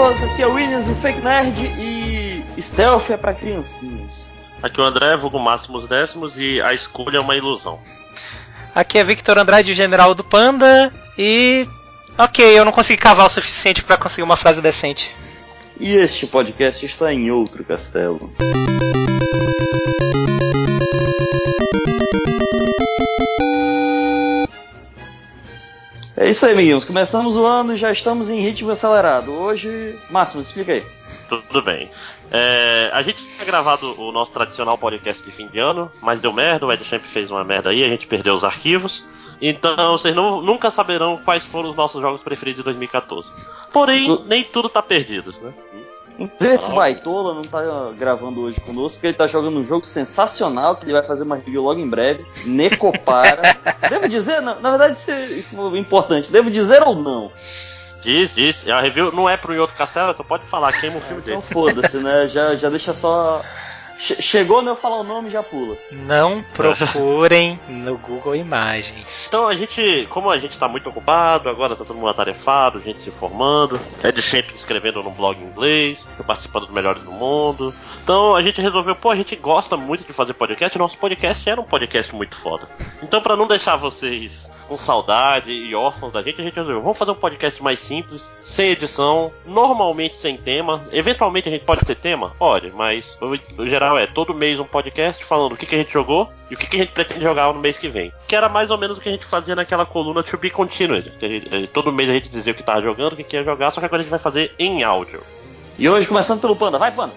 Pessoas, aqui é o Williams, o Fake Nerd e Stealth é pra criancinhas. Aqui é o André, vulgo Máximos Décimos e a escolha é uma ilusão. Aqui é Victor Andrade, general do Panda e. Ok, eu não consegui cavar o suficiente para conseguir uma frase decente. E este podcast está em outro castelo. É isso aí, amiguinhos. Começamos o ano e já estamos em ritmo acelerado. Hoje, Máximo, explica aí. Tudo bem. É, a gente tinha gravado o nosso tradicional podcast de fim de ano, mas deu merda, o Ed sempre fez uma merda aí, a gente perdeu os arquivos. Então vocês não, nunca saberão quais foram os nossos jogos preferidos de 2014. Porém, nem tudo tá perdido, né? Inclusive, esse baitola não tá gravando hoje conosco, porque ele tá jogando um jogo sensacional, que ele vai fazer uma review logo em breve. Necopara. Devo dizer, na, na verdade, isso, é, isso é importante. Devo dizer ou não? Diz, diz. A review não é pro outro Castelo, então pode falar, queima o filme é, dele. Então foda-se, né? Já, já deixa só Chegou, né? Eu falar o nome já pula. Não procurem no Google Imagens. Então a gente, como a gente tá muito ocupado, agora tá todo mundo atarefado, gente se formando, Ed sempre escrevendo no blog em inglês, participando do Melhores do Mundo. Então a gente resolveu, pô, a gente gosta muito de fazer podcast, nosso podcast era um podcast muito foda. Então para não deixar vocês com saudade e órfãos da gente, a gente resolveu, vamos fazer um podcast mais simples, sem edição, normalmente sem tema. Eventualmente a gente pode ter tema? Pode, mas o geral é todo mês um podcast falando o que, que a gente jogou e o que, que a gente pretende jogar no mês que vem. Que era mais ou menos o que a gente fazia naquela coluna To Be Continued. Eh, todo mês a gente dizia o que tava jogando, o que, que ia jogar, só que agora a gente vai fazer em áudio. E hoje começando pelo Panda, vai Panda!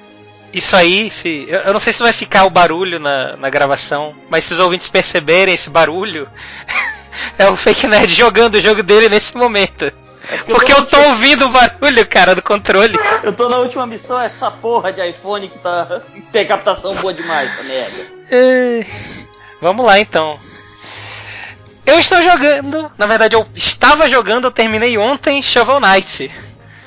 Isso aí, se, eu não sei se vai ficar o barulho na, na gravação, mas se os ouvintes perceberem esse barulho, é o Fake Nerd jogando o jogo dele nesse momento. É porque, porque eu tô, eu tô ouvindo o barulho, cara, do controle. Eu tô na última missão, essa porra de iPhone que tá. tem captação boa demais, essa merda. É... Vamos lá então. Eu estou jogando, na verdade eu estava jogando, eu terminei ontem Shovel Knight.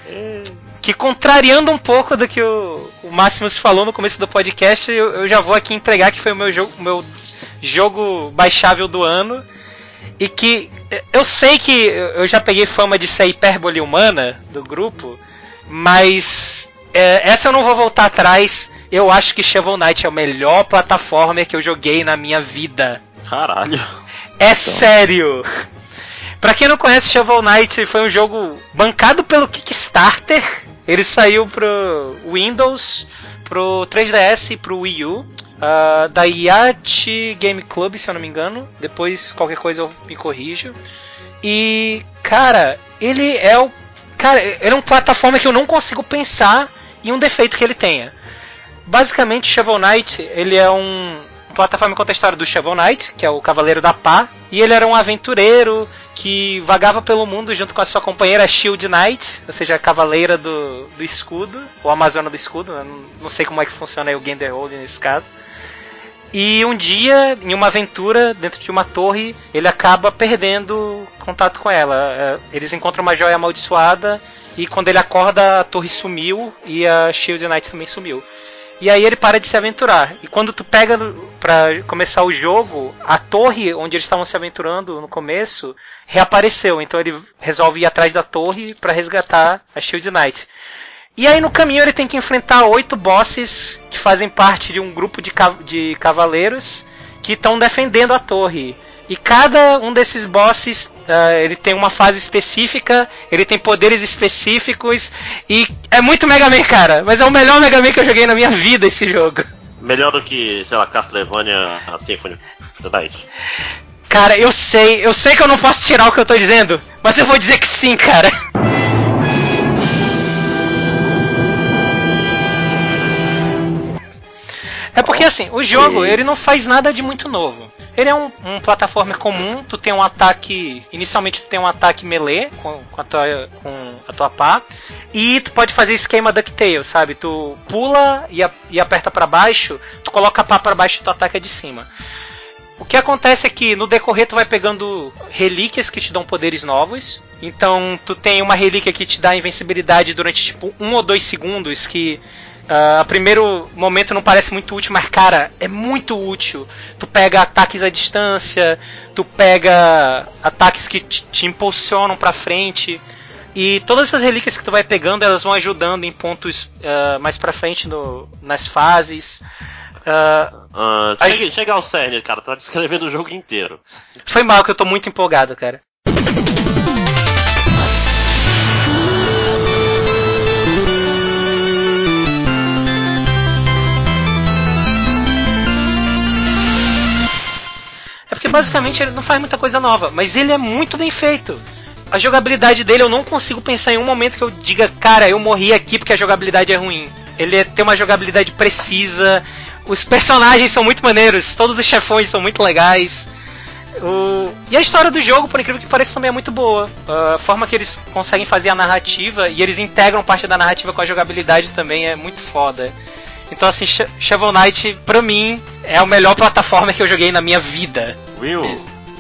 É... Que contrariando um pouco do que o, o Máximos falou no começo do podcast, eu, eu já vou aqui entregar que foi o meu jogo, meu jogo baixável do ano e que eu sei que eu já peguei fama de ser hipérbole humana do grupo, mas é, essa eu não vou voltar atrás. Eu acho que Shovel Knight é o melhor plataforma que eu joguei na minha vida. Caralho. É então. sério. Pra quem não conhece, Shovel Knight foi um jogo bancado pelo Kickstarter. Ele saiu pro Windows, pro 3DS e pro Wii U. Uh, da Yacht Game Club, se eu não me engano. Depois, qualquer coisa eu me corrijo. E, cara, ele é o. Cara, ele é plataforma que eu não consigo pensar em um defeito que ele tenha. Basicamente, Shovel Knight, ele é um, plataforma que conta a história do Shovel Knight, que é o Cavaleiro da Pá, e ele era um aventureiro que vagava pelo mundo junto com a sua companheira Shield Knight, ou seja, a Cavaleira do, do Escudo, ou Amazona do Escudo, né? não, sei como é que funciona aí o Genderhold nesse caso. E um dia, em uma aventura dentro de uma torre, ele acaba perdendo contato com ela. É, eles encontram uma joia amaldiçoada e quando ele acorda, a torre sumiu e a Shield Knight também sumiu. E aí ele para de se aventurar. E quando tu pega para começar o jogo, a torre onde eles estavam se aventurando no começo reapareceu. Então ele resolve ir atrás da torre para resgatar a Shield Knight. E aí no caminho ele tem que enfrentar oito bosses que fazem parte de um grupo de, cav de cavaleiros que estão defendendo a torre. E cada um desses bosses, uh, ele tem uma fase específica, ele tem poderes específicos e é muito Mega Man, cara. Mas é o melhor Mega Man que eu joguei na minha vida esse jogo. Melhor do que, sei lá, Castlevania Symphony of the Night. Cara, eu sei, eu sei que eu não posso tirar o que eu tô dizendo, mas eu vou dizer que sim, cara. É porque assim, o jogo ele não faz nada de muito novo. Ele é um, um plataforma comum, tu tem um ataque. Inicialmente tu tem um ataque melee com, com, a, tua, com a tua pá. E tu pode fazer esquema DuckTale, sabe? Tu pula e, a, e aperta para baixo, tu coloca a pá pra baixo e tu ataca de cima. O que acontece é que no decorrer tu vai pegando relíquias que te dão poderes novos. Então tu tem uma relíquia que te dá invencibilidade durante tipo um ou dois segundos que Uh, a primeiro momento não parece muito útil, mas cara, é muito útil. Tu pega ataques à distância, tu pega ataques que te, te impulsionam pra frente. E todas essas relíquias que tu vai pegando, elas vão ajudando em pontos uh, mais pra frente no, nas fases. Uh, uh, chega, chega ao cerne, cara, tá descrevendo o jogo inteiro. Foi mal que eu tô muito empolgado, cara. Porque basicamente ele não faz muita coisa nova, mas ele é muito bem feito a jogabilidade dele eu não consigo pensar em um momento que eu diga, cara, eu morri aqui porque a jogabilidade é ruim. Ele tem uma jogabilidade precisa, os personagens são muito maneiros, todos os chefões são muito legais. O... E a história do jogo, por incrível que pareça, também é muito boa. A forma que eles conseguem fazer a narrativa e eles integram parte da narrativa com a jogabilidade também é muito foda. Então, assim, Shovel Knight, pra mim, é a melhor plataforma que eu joguei na minha vida. Will,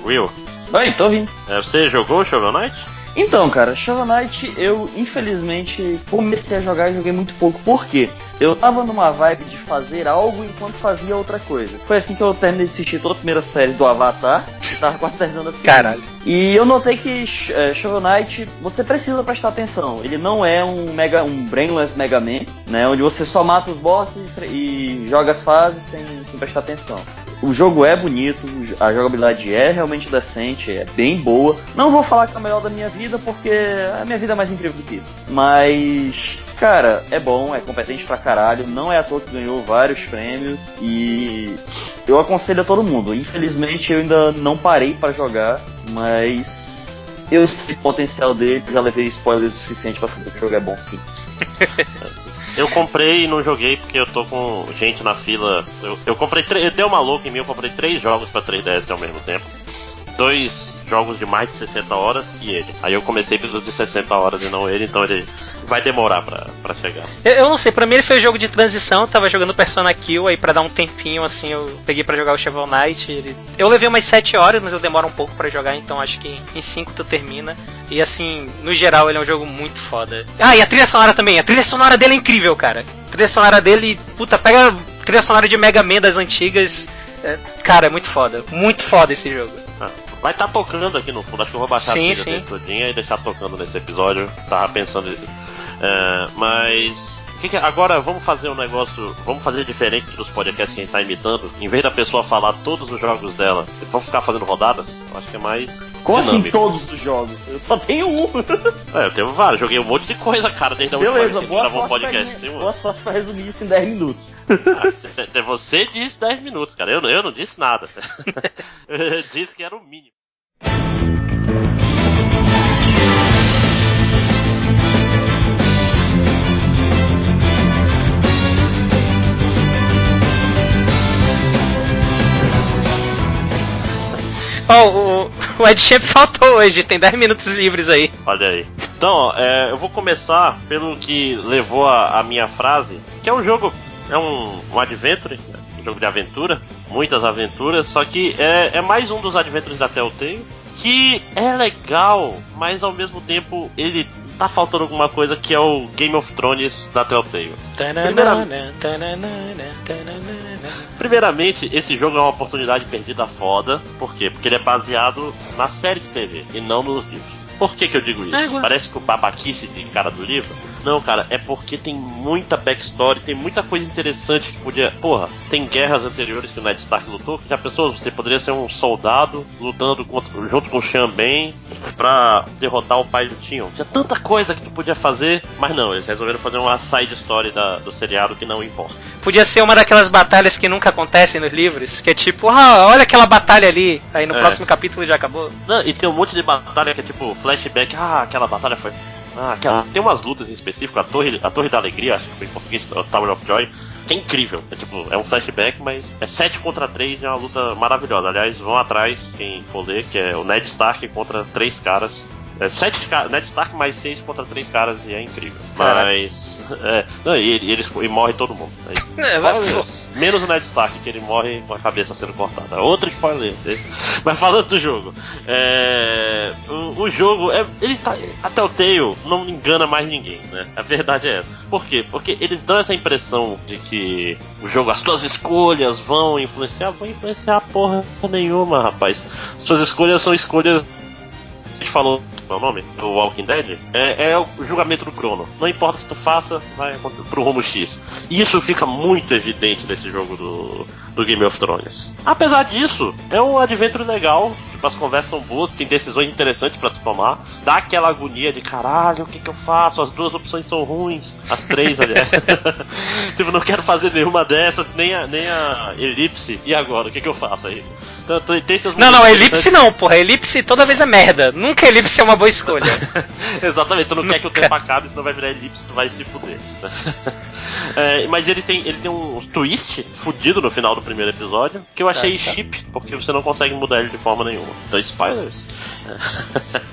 Will, Oi, tô vindo. É, você jogou Shovel Knight? Então, cara, Shovel Knight eu infelizmente comecei a jogar e joguei muito pouco. Por quê? Eu tava numa vibe de fazer algo enquanto fazia outra coisa. Foi assim que eu terminei de assistir toda a primeira série do Avatar, tava quase terminando assim. Caralho. E eu notei que é, Shovel Knight, você precisa prestar atenção. Ele não é um mega um brainless Mega Man, né, onde você só mata os bosses e, e joga as fases sem, sem prestar atenção. O jogo é bonito, a jogabilidade é realmente decente, é bem boa. Não vou falar que é a melhor da minha vida, porque a minha vida é mais incrível do que isso. Mas Cara, é bom, é competente pra caralho, não é à toa que ganhou vários prêmios e eu aconselho a todo mundo. Infelizmente eu ainda não parei para jogar, mas eu sei o potencial dele, já levei spoilers o suficiente pra saber que o jogo é bom sim. Eu comprei e não joguei porque eu tô com gente na fila. Eu, eu comprei. Eu dei uma louca em mim, eu comprei três jogos pra 3DS ao mesmo tempo. Dois jogos de mais de 60 horas e ele. Aí eu comecei pelos de 60 horas e não ele, então ele vai demorar pra, pra chegar. Eu, eu, não sei, pra mim ele foi um jogo de transição, eu tava jogando Persona Kill, aí pra dar um tempinho assim eu peguei pra jogar o Shovel Knight. Ele... Eu levei umas 7 horas, mas eu demoro um pouco pra jogar, então acho que em 5 tu termina. E assim, no geral ele é um jogo muito foda. Ah, e a trilha sonora também, a trilha sonora dele é incrível, cara. A trilha sonora dele, puta, pega a trilha sonora de Mega Man das antigas. É, cara, é muito foda. Muito foda esse jogo. Ah, vai estar tá tocando aqui no fundo. Acho que eu vou baixar sim, a trilha todinha e deixar tocando nesse episódio. Tava pensando é, mas que que, agora vamos fazer um negócio, vamos fazer diferente dos podcasts que a gente tá imitando. Em vez da pessoa falar todos os jogos dela, vamos ficar fazendo rodadas? Eu acho que é mais. Como assim dinâmico. assim todos os jogos? Eu só tenho um. é, eu tenho vários, joguei um monte de coisa, cara, desde a última Beleza, vez que gravou um podcast. Pra, boa sorte pra resumir isso em 10 minutos. ah, você disse 10 minutos, cara. Eu, eu não disse nada. eu disse que era o mínimo. Ó, oh, o, o Ed Champ faltou hoje, tem 10 minutos livres aí. Olha aí. Então, é, eu vou começar pelo que levou a, a, minha frase, que é um jogo, é um, um adventure, um jogo de aventura, muitas aventuras, só que é, é mais um dos adventures da Telltale, que é legal, mas ao mesmo tempo ele tá faltando alguma coisa que é o Game of Thrones da Telltale. Primeiramente, primeiramente, esse jogo é uma oportunidade perdida foda. Por quê? Porque ele é baseado na série de TV e não nos livros. Por que, que eu digo isso? É, Parece que o babaquice de cara do livro. Não, cara, é porque tem muita backstory, tem muita coisa interessante que podia. Porra, tem guerras anteriores que o Ned Stark lutou, que já pensou, você poderia ser um soldado lutando contra, junto com o Ben pra derrotar o pai do Tion. Tinha tanta coisa que tu podia fazer, mas não, eles resolveram fazer uma side story da, do seriado que não importa. Podia ser uma daquelas batalhas que nunca acontecem nos livros, que é tipo, ah, olha aquela batalha ali, aí no é. próximo capítulo já acabou. Não, e tem um monte de batalha que é tipo flashback, ah, aquela batalha foi ah, aquela, tem umas lutas em específico, a Torre, a Torre da Alegria, acho que foi em português, o Tower of Joy, que é incrível. É tipo, é um flashback, mas é 7 contra 3 e é uma luta maravilhosa. Aliás, vão atrás, quem for ler, que é o Ned Stark contra três caras. É 7 Ned Stark mais 6 contra 3 caras e é incrível. Mas é, não, e, e, eles, e morre todo mundo. É, menos o Ned Stark, que ele morre com a cabeça sendo cortada. Outro spoiler. Mas falando do jogo. É, o, o, jogo, é, ele tá. Até o Tail não engana mais ninguém, né? A verdade é essa. Por quê? Porque eles dão essa impressão de que o jogo, as suas escolhas vão influenciar. Vão influenciar porra nenhuma, rapaz. Suas escolhas são escolhas falou, é o nome? Do Walking Dead, é, é, o julgamento do Crono. Não importa o que tu faça, vai pro rumo X. E isso fica muito evidente nesse jogo do, do Game of Thrones. Apesar disso, é um adventure legal, tipo, as conversas são boas, tem decisões interessantes para tu tomar, dá aquela agonia de caralho, o que que eu faço? As duas opções são ruins, as três, aliás. tipo, não quero fazer nenhuma dessas, nem a, nem a elipse, e agora? O que que eu faço aí? Então, tem seus não, não, elipse não, porra. Elipse toda vez é merda. Nunca elipse é uma boa escolha. Exatamente, tu não Nunca. quer que o tempo acabe, senão vai virar elipse, tu vai se fuder. É, mas ele tem, ele tem um twist fudido no final do primeiro episódio, que eu achei tá, tá. chip, porque você não consegue mudar ele de forma nenhuma. Então, spoilers.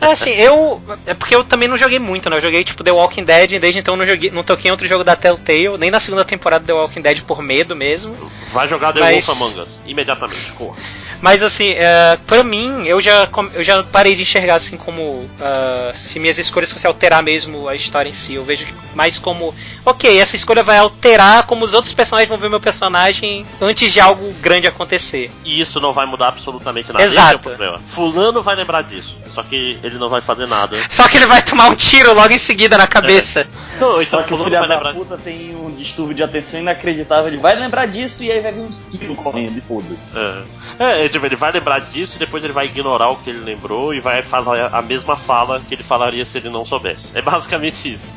É assim, eu. É porque eu também não joguei muito, né? Eu joguei tipo The Walking Dead e desde então não joguei, não toquei em outro jogo da Telltale, nem na segunda temporada do The Walking Dead por medo mesmo. Vai jogar The mas... Wolf Among Us, imediatamente, corra. Mas assim, uh, pra mim, eu já, eu já parei de enxergar assim como uh, se minhas escolhas fossem alterar mesmo a história em si. Eu vejo mais como, ok, essa escolha vai alterar como os outros personagens vão ver meu personagem antes de algo grande acontecer. E isso não vai mudar absolutamente nada. Exato. É o problema. Fulano vai lembrar disso, só que ele não vai fazer nada. só que ele vai tomar um tiro logo em seguida na cabeça. É. Não, então só que o filho da lembrar... puta tem um distúrbio de atenção inacreditável. Ele vai lembrar disso e aí vai vir um esquilo correndo e foda-se. É. É, tipo, ele vai lembrar disso depois ele vai ignorar o que ele lembrou e vai falar a mesma fala que ele falaria se ele não soubesse. É basicamente isso.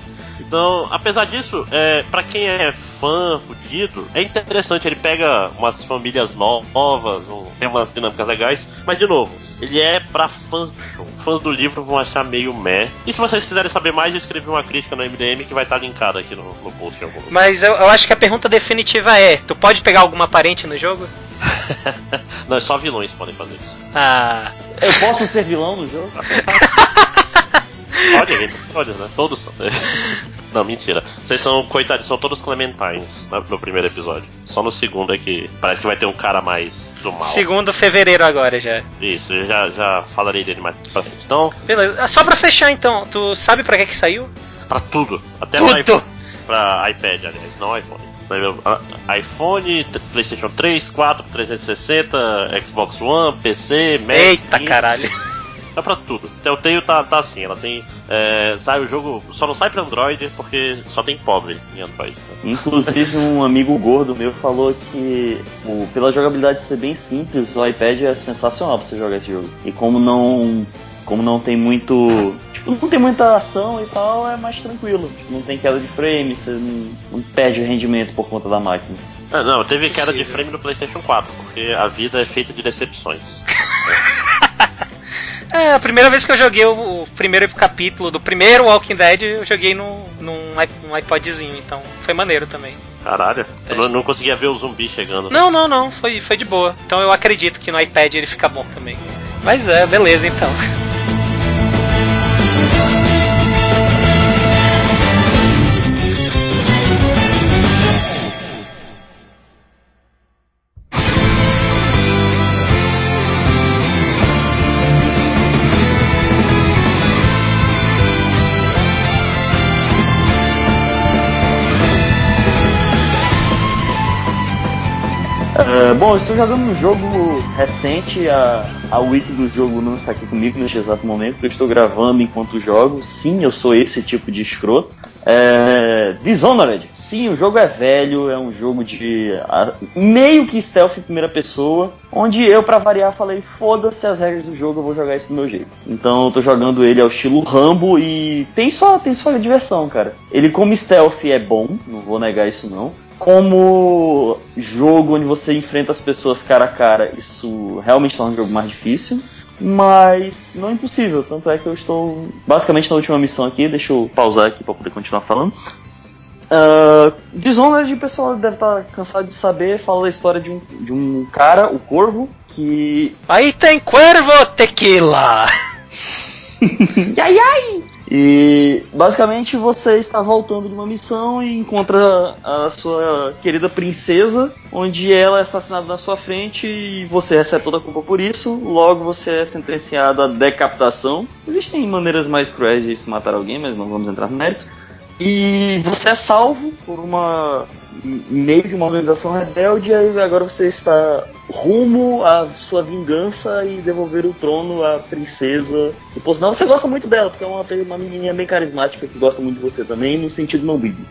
Então, apesar disso, é, para quem é fã fudido, é interessante. Ele pega umas famílias novas, um, tem umas dinâmicas legais, mas de novo, ele é para fãs do jogo. Fãs do livro vão achar meio meh. E se vocês quiserem saber mais, eu escrevi uma crítica no MDM que vai estar linkada aqui no, no post. Mas eu, eu acho que a pergunta definitiva é: tu pode pegar alguma parente no jogo? Não, é só vilões podem fazer isso. Ah. Eu posso ser vilão no jogo? pode, pode, né? Todos são. Não, mentira. Vocês são coitados, são todos Clementines no primeiro episódio. Só no segundo é que parece que vai ter um cara mais do mal. Segundo fevereiro agora já. Isso, eu já, já falarei dele mais pra frente. Então. Beleza. Só pra fechar então, tu sabe pra que que saiu? Pra tudo. Até tudo. Pra, iPhone, pra iPad, aliás, não iPhone iPhone, PlayStation 3, 4, 360, Xbox One, PC, Mac. Eita 15. caralho! É pra tudo. Telltale tá, tá assim, ela tem. É, sai o jogo. Só não sai pra Android porque só tem pobre em Android. Inclusive um amigo gordo meu falou que o, pela jogabilidade ser bem simples, o iPad é sensacional pra você jogar esse jogo. E como não. Como não tem muito não tem muita ação e tal, é mais tranquilo. Tipo, não tem queda de frame, você não, não perde rendimento por conta da máquina. Ah, não, teve queda de frame no PlayStation 4, porque a vida é feita de decepções. é, a primeira vez que eu joguei o, o, primeiro capítulo do primeiro Walking Dead, eu joguei num, num, iPodzinho, então foi maneiro também. Caralho, eu não, não, conseguia ver o zumbi chegando. Não, não, não, foi, foi de boa. Então eu acredito que no iPad ele fica bom também. Mas é, beleza então. Uh, bom, estou jogando um jogo recente, a, a wiki do jogo não está aqui comigo neste exato momento, porque eu estou gravando enquanto jogo. Sim, eu sou esse tipo de escroto. É, Dishonored. Sim, o jogo é velho, é um jogo de a, meio que stealth em primeira pessoa, onde eu, para variar, falei: foda-se as regras do jogo, eu vou jogar isso do meu jeito. Então eu tô jogando ele ao estilo Rambo e tem só, tem só diversão, cara. Ele, como stealth, é bom, não vou negar isso não como jogo onde você enfrenta as pessoas cara a cara, isso realmente torna o jogo mais difícil. Mas não é impossível, tanto é que eu estou basicamente na última missão aqui, deixa eu pausar aqui para poder continuar falando. Uh, Dishonored, o pessoal deve estar tá cansado de saber, fala da história de um, de um cara, o Corvo, que. Aí tem Cuervo Tequila! ai ai! E basicamente você está voltando de uma missão e encontra a sua querida princesa, onde ela é assassinada na sua frente e você recebe toda a culpa por isso. Logo você é sentenciado à decapitação. Existem maneiras mais cruéis de se matar alguém, mas não vamos entrar no mérito. E você é salvo por uma meio de uma organização rebelde e agora você está rumo à sua vingança e devolver o trono à princesa. E por sinal você gosta muito dela, porque é uma, uma menininha bem carismática que gosta muito de você também, no sentido não bíblico.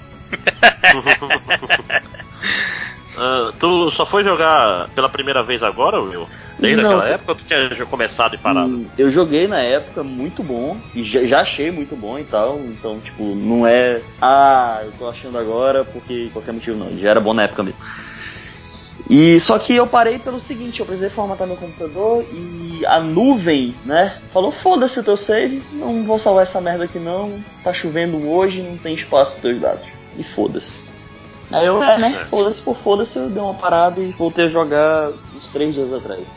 Uh, tu só foi jogar pela primeira vez agora, Will? Desde Não. aquela época ou tu tinha começado e parado? Hum, Eu joguei na época muito bom e já, já achei muito bom e tal, então tipo, não é ah, eu tô achando agora porque qualquer motivo não, já era bom na época mesmo. E só que eu parei pelo seguinte, eu precisei formatar meu computador e a nuvem, né, falou foda-se o teu save, não vou salvar essa merda aqui não, tá chovendo hoje, não tem espaço pros teus dados. E foda-se. Aí eu, é, né, Certo. foda-se por foda-se, eu dei uma parada e voltei a jogar uns três dias atrás.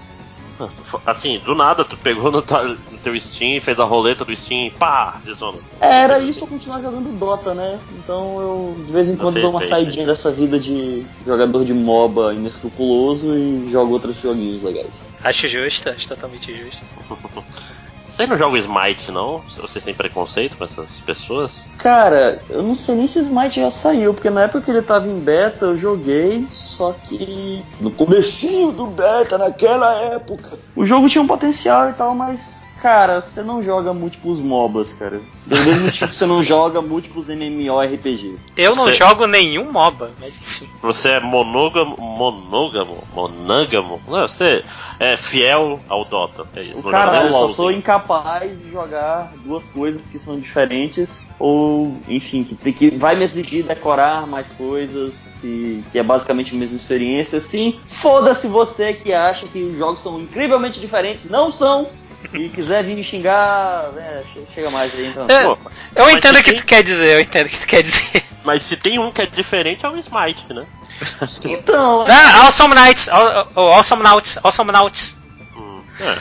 Assim, do nada, tu pegou no, no teu Steam, fez a roleta do Steam e pá, Dishonored. É, Era isso ou continuar jogando Dota, né? Então eu de vez em quando Sei, dou uma sei, saidinha dessa vida de jogador de MOBA inescrupuloso e jogo outros joguinhos legais. Acho justo, acho totalmente justo. Você não joga o Smite, não? Você tem preconceito com essas pessoas? Cara, eu não sei nem se Smite já saiu, porque na época que ele tava em beta eu joguei, só que no comecinho do beta, naquela época, o jogo tinha um potencial e tal, mas cara, você não joga múltiplos MOBAs, cara. Do mesmo motivo que você não joga múltiplos MMORPGs. Eu não Você- jogo nenhum MOBA, mas enfim. Você é monógamo, monógamo, monógamo? Não, você é fiel ao Dota, é isso. O cara, nem eu só sou incapaz de jogar duas coisas que são diferentes, ou, enfim, que, tem- que vai me exigir decorar mais coisas, e, que é basicamente a mesma experiência. Sim, foda-se você que acha que os jogos são incrivelmente diferentes, não são! E quiser vir me xingar, é, che- chega mais aí então. É. Pô, Eu Mas entendo o que tem- tu quer dizer, eu entendo o que tu quer dizer. Mas se tem um que é diferente é o Smite, né? Então, Ah, Awesome Knights, Aw- Aw- Awesome Nauts, Awesome Nauts. Hum, é.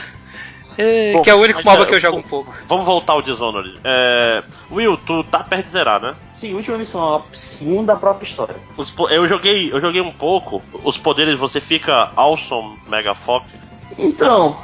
É, Bom, que é o único MOBA é, que eu jogo um pouco. Vamos voltar ao Dishonored. É, Will, tu tá perto de zerar, né? sim, última missão, a segunda própria história. Os po- eu joguei, eu joguei um pouco. Os poderes você fica awesome, mega fox. Então,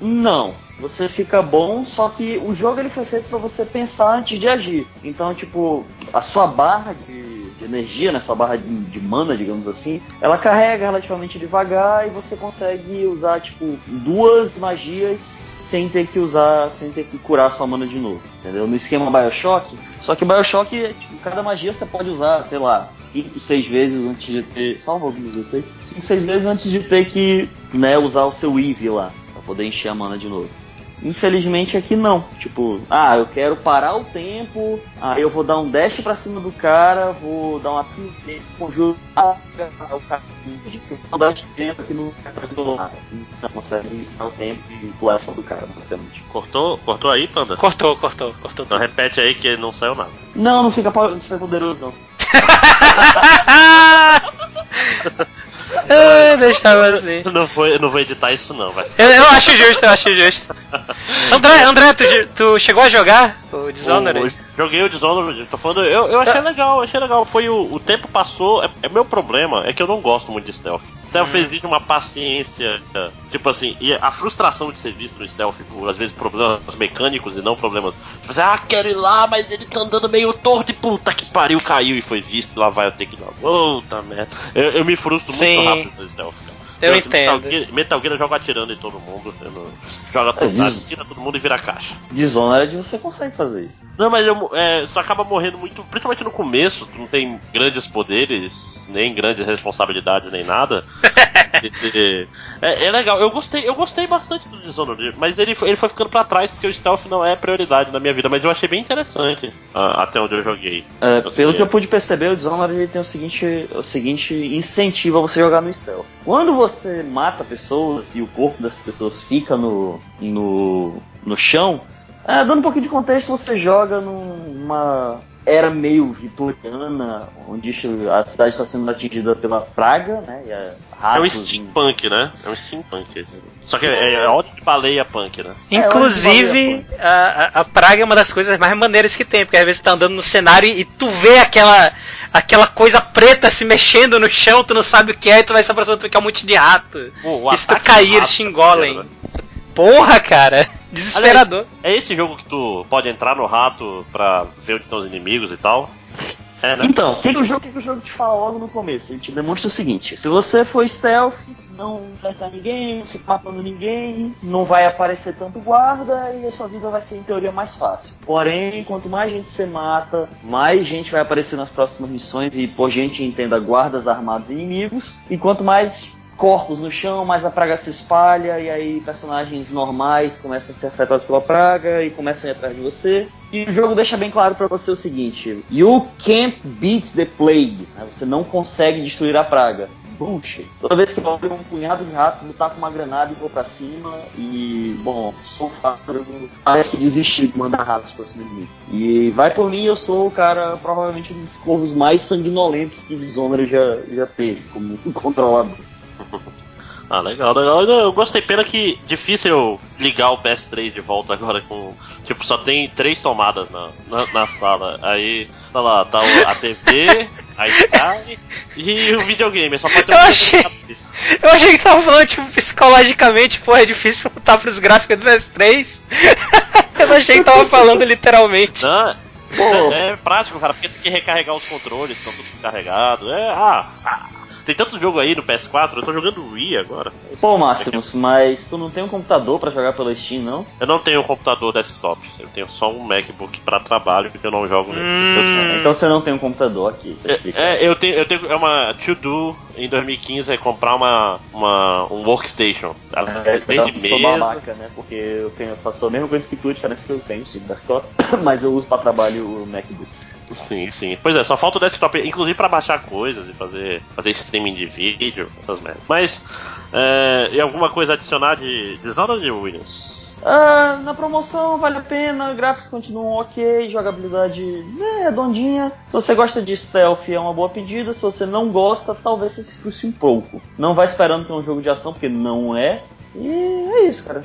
não. Você fica bom, só que o jogo ele foi feito para você pensar antes de agir. Então, tipo, a sua barra de, de energia, né, sua barra de, de mana, digamos assim, ela carrega relativamente devagar e você consegue usar, tipo, duas magias sem ter que usar, sem ter que curar sua mana de novo, entendeu? No esquema Bioshock, só que Bioshock, é, tipo, cada magia você pode usar, sei lá, 5, 6 vezes antes de ter. Salva alguns, eu sei. 5, 6 vezes antes de ter que né, usar o seu Eevee lá, pra poder encher a mana de novo. Infelizmente aqui não. Tipo, ah, eu quero parar o tempo, aí eu vou dar um dash pra cima do cara, vou dar uma nesse conjunto, ah, o cara assim, vou dar esse tempo aqui no. Não consegue dar o tempo e pular cima do cara, basicamente. Cortou, cortou aí, Panda? Cortou, cortou, cortou Então repete aí que não saiu nada. Não, não fica, não fica poderoso não. Ah, deixava assim. Eu não vou, eu não vou editar isso não, vai. Eu, eu acho justo, eu acho justo. André, André, tu, tu chegou a jogar o Dishonored? O- joguei o Dishonored, tô falando, eu, eu achei legal, achei legal. Foi o, o tempo passou, é, é meu problema, é que eu não gosto muito de stealth. Stealth Hum. exige uma paciência, tipo assim, e a frustração de ser visto no stealth, por às vezes problemas mecânicos e não problemas. Tipo assim, ah, quero ir lá, mas ele tá andando meio torto e puta que pariu, caiu e foi visto, lá vai eu ter que ir lá. Puta merda. Eu, eu me frustro Sim. muito rápido no stealth, cara. Eu assim, Metal entendo. Gear, Metal Gear eu jogo atirando em todo mundo. Não, joga tudo, diz- atira todo mundo e vira caixa. Dishonored você consegue fazer isso. Não, mas eu, é, você acaba morrendo muito, principalmente no começo, tu não tem grandes poderes, nem grandes responsabilidades, nem nada. E- é, é legal, eu gostei, eu gostei bastante do Dishonored, mas ele, foi- ele foi ficando pra trás porque o stealth não é prioridade na minha vida, mas eu achei bem interessante até onde eu joguei. É, pelo que eu pude perceber, o Dishonored ele tem o seguinte, o seguinte incentivo a você jogar no stealth. Quando você mata pessoas e o corpo dessas pessoas fica no, no, no chão, é, dando um pouquinho de contexto, você joga numa era meio vitoriana, onde a cidade está sendo atingida pela praga, né? E a É um steampunk, né? É um steampunk. Só que é, é ódio de baleia punk, né? É, Inclusive, onde a, a, a praga é uma das coisas mais maneiras que tem, porque às vezes você tá andando no cenário e, e tu vê aquela, aquela coisa preta se mexendo no chão, tu não sabe o que é, e tu vai se aproximando, tu vê que é um monte de rato. Pô, E se tu cair, eles te é engolem. Porra, cara, desesperador. É esse jogo que tu pode entrar no rato pra ver onde estão os inimigos e tal? É, né? Então, o que, que, o jogo, que, que o jogo te fala logo no começo? Ele te demonstra o seguinte: se você for stealth, não vai estar ninguém, não fica matando ninguém, não vai aparecer tanto guarda e a sua vida vai ser em teoria mais fácil. Porém, quanto mais gente você mata, mais gente vai aparecer nas próximas missões e por gente entenda guardas armados inimigos. E quanto mais corpos no chão, mais a praga se espalha, e aí personagens normais começam a ser afetados pela praga e começam a ir atrás de você. E o jogo deixa bem claro para você o seguinte: You can't beat the plague. Né? Você não consegue destruir a praga. Bullshit. Toda vez que eu abro um punhado de ratos, tá com uma granada e vou pra cima. E, bom, sou fácil, parece desistir de mandar ratos pra cima de mim. E vai por mim, eu sou o cara, provavelmente um dos corvos mais sanguinolentos que o Dishonored já, já teve como controlador. Ah, legal, legal. Eu gostei. Pena que difícil eu ligar o PS3 de volta agora com. Tipo, só tem três tomadas na, na, na sala. Aí, tá lá, tá a TV, a Sky e o videogame. Só pode ter um eu achei, eu achei que tava falando, tipo, psicologicamente, pô, é difícil voltar pros gráficos do PS3. eu achei que tava falando literalmente. Não, Pô. É, é prático, cara, porque tem que recarregar os controles, estão todos carregados. É, ah, ah tem tanto jogo aí no PS4, eu tô jogando Wii agora. Pô, Máximos, mas tu não tem um computador para jogar pela Steam, não? Eu não tenho um computador desktop. Eu tenho só um MacBook para trabalho que eu não jogo hum... Então você não tem um computador aqui. É, é, eu tenho, eu tenho é uma to do em 2015 é comprar uma, uma um workstation. É, eu sou babaca, né? Porque eu, tenho, eu faço a mesma coisa que tu, a diferença que eu tenho, sim, desktop, mas eu uso para trabalho o MacBook. Sim, sim. Pois é, só falta o desktop, inclusive para baixar coisas e fazer, fazer streaming de vídeo, essas merdas. Mas, é, e alguma coisa adicionar de Dishonored, Williams? Uh, na promoção vale a pena, gráficos continuam ok, jogabilidade é, redondinha. Se você gosta de stealth é uma boa pedida, se você não gosta, talvez você se frustre um pouco. Não vai esperando que é um jogo de ação, porque não é. E é isso, cara.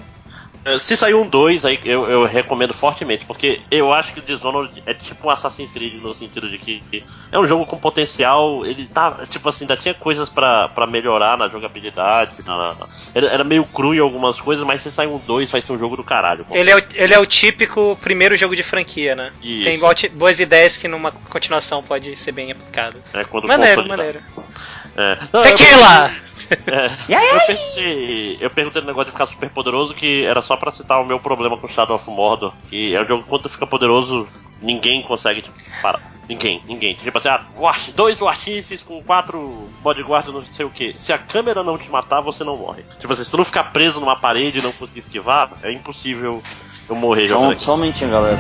É, se sair um 2, aí eu, eu, recomendo fortemente, porque eu acho que o Dishonored é tipo um Assassin's Creed no sentido de que é um jogo com potencial, ele tá, tipo assim, ainda tinha coisas para melhorar na jogabilidade, na, era, era, meio cru em algumas coisas, mas se sair um 2 vai ser um jogo do caralho. Ele é, o, ele é o típico primeiro jogo de franquia, né? Isso. Tem boas ideias que numa continuação pode ser bem aplicado. É quando maneiro, maneiro. É. Tequila! Eu... É, eu, pensei, eu perguntei no negócio de ficar super poderoso que era só pra citar o meu problema com Shadow of Mordor. Que é um jogo que quando tu fica poderoso, ninguém consegue tipo, parar. Ninguém, ninguém. Tipo assim, ah, dois Warchiefs com quatro bodyguards, não sei o que. Se a câmera não te matar, você não morre. Tipo assim, se tu não ficar preso numa parede e não conseguir esquivar, é impossível eu morrer. Só, só um galera.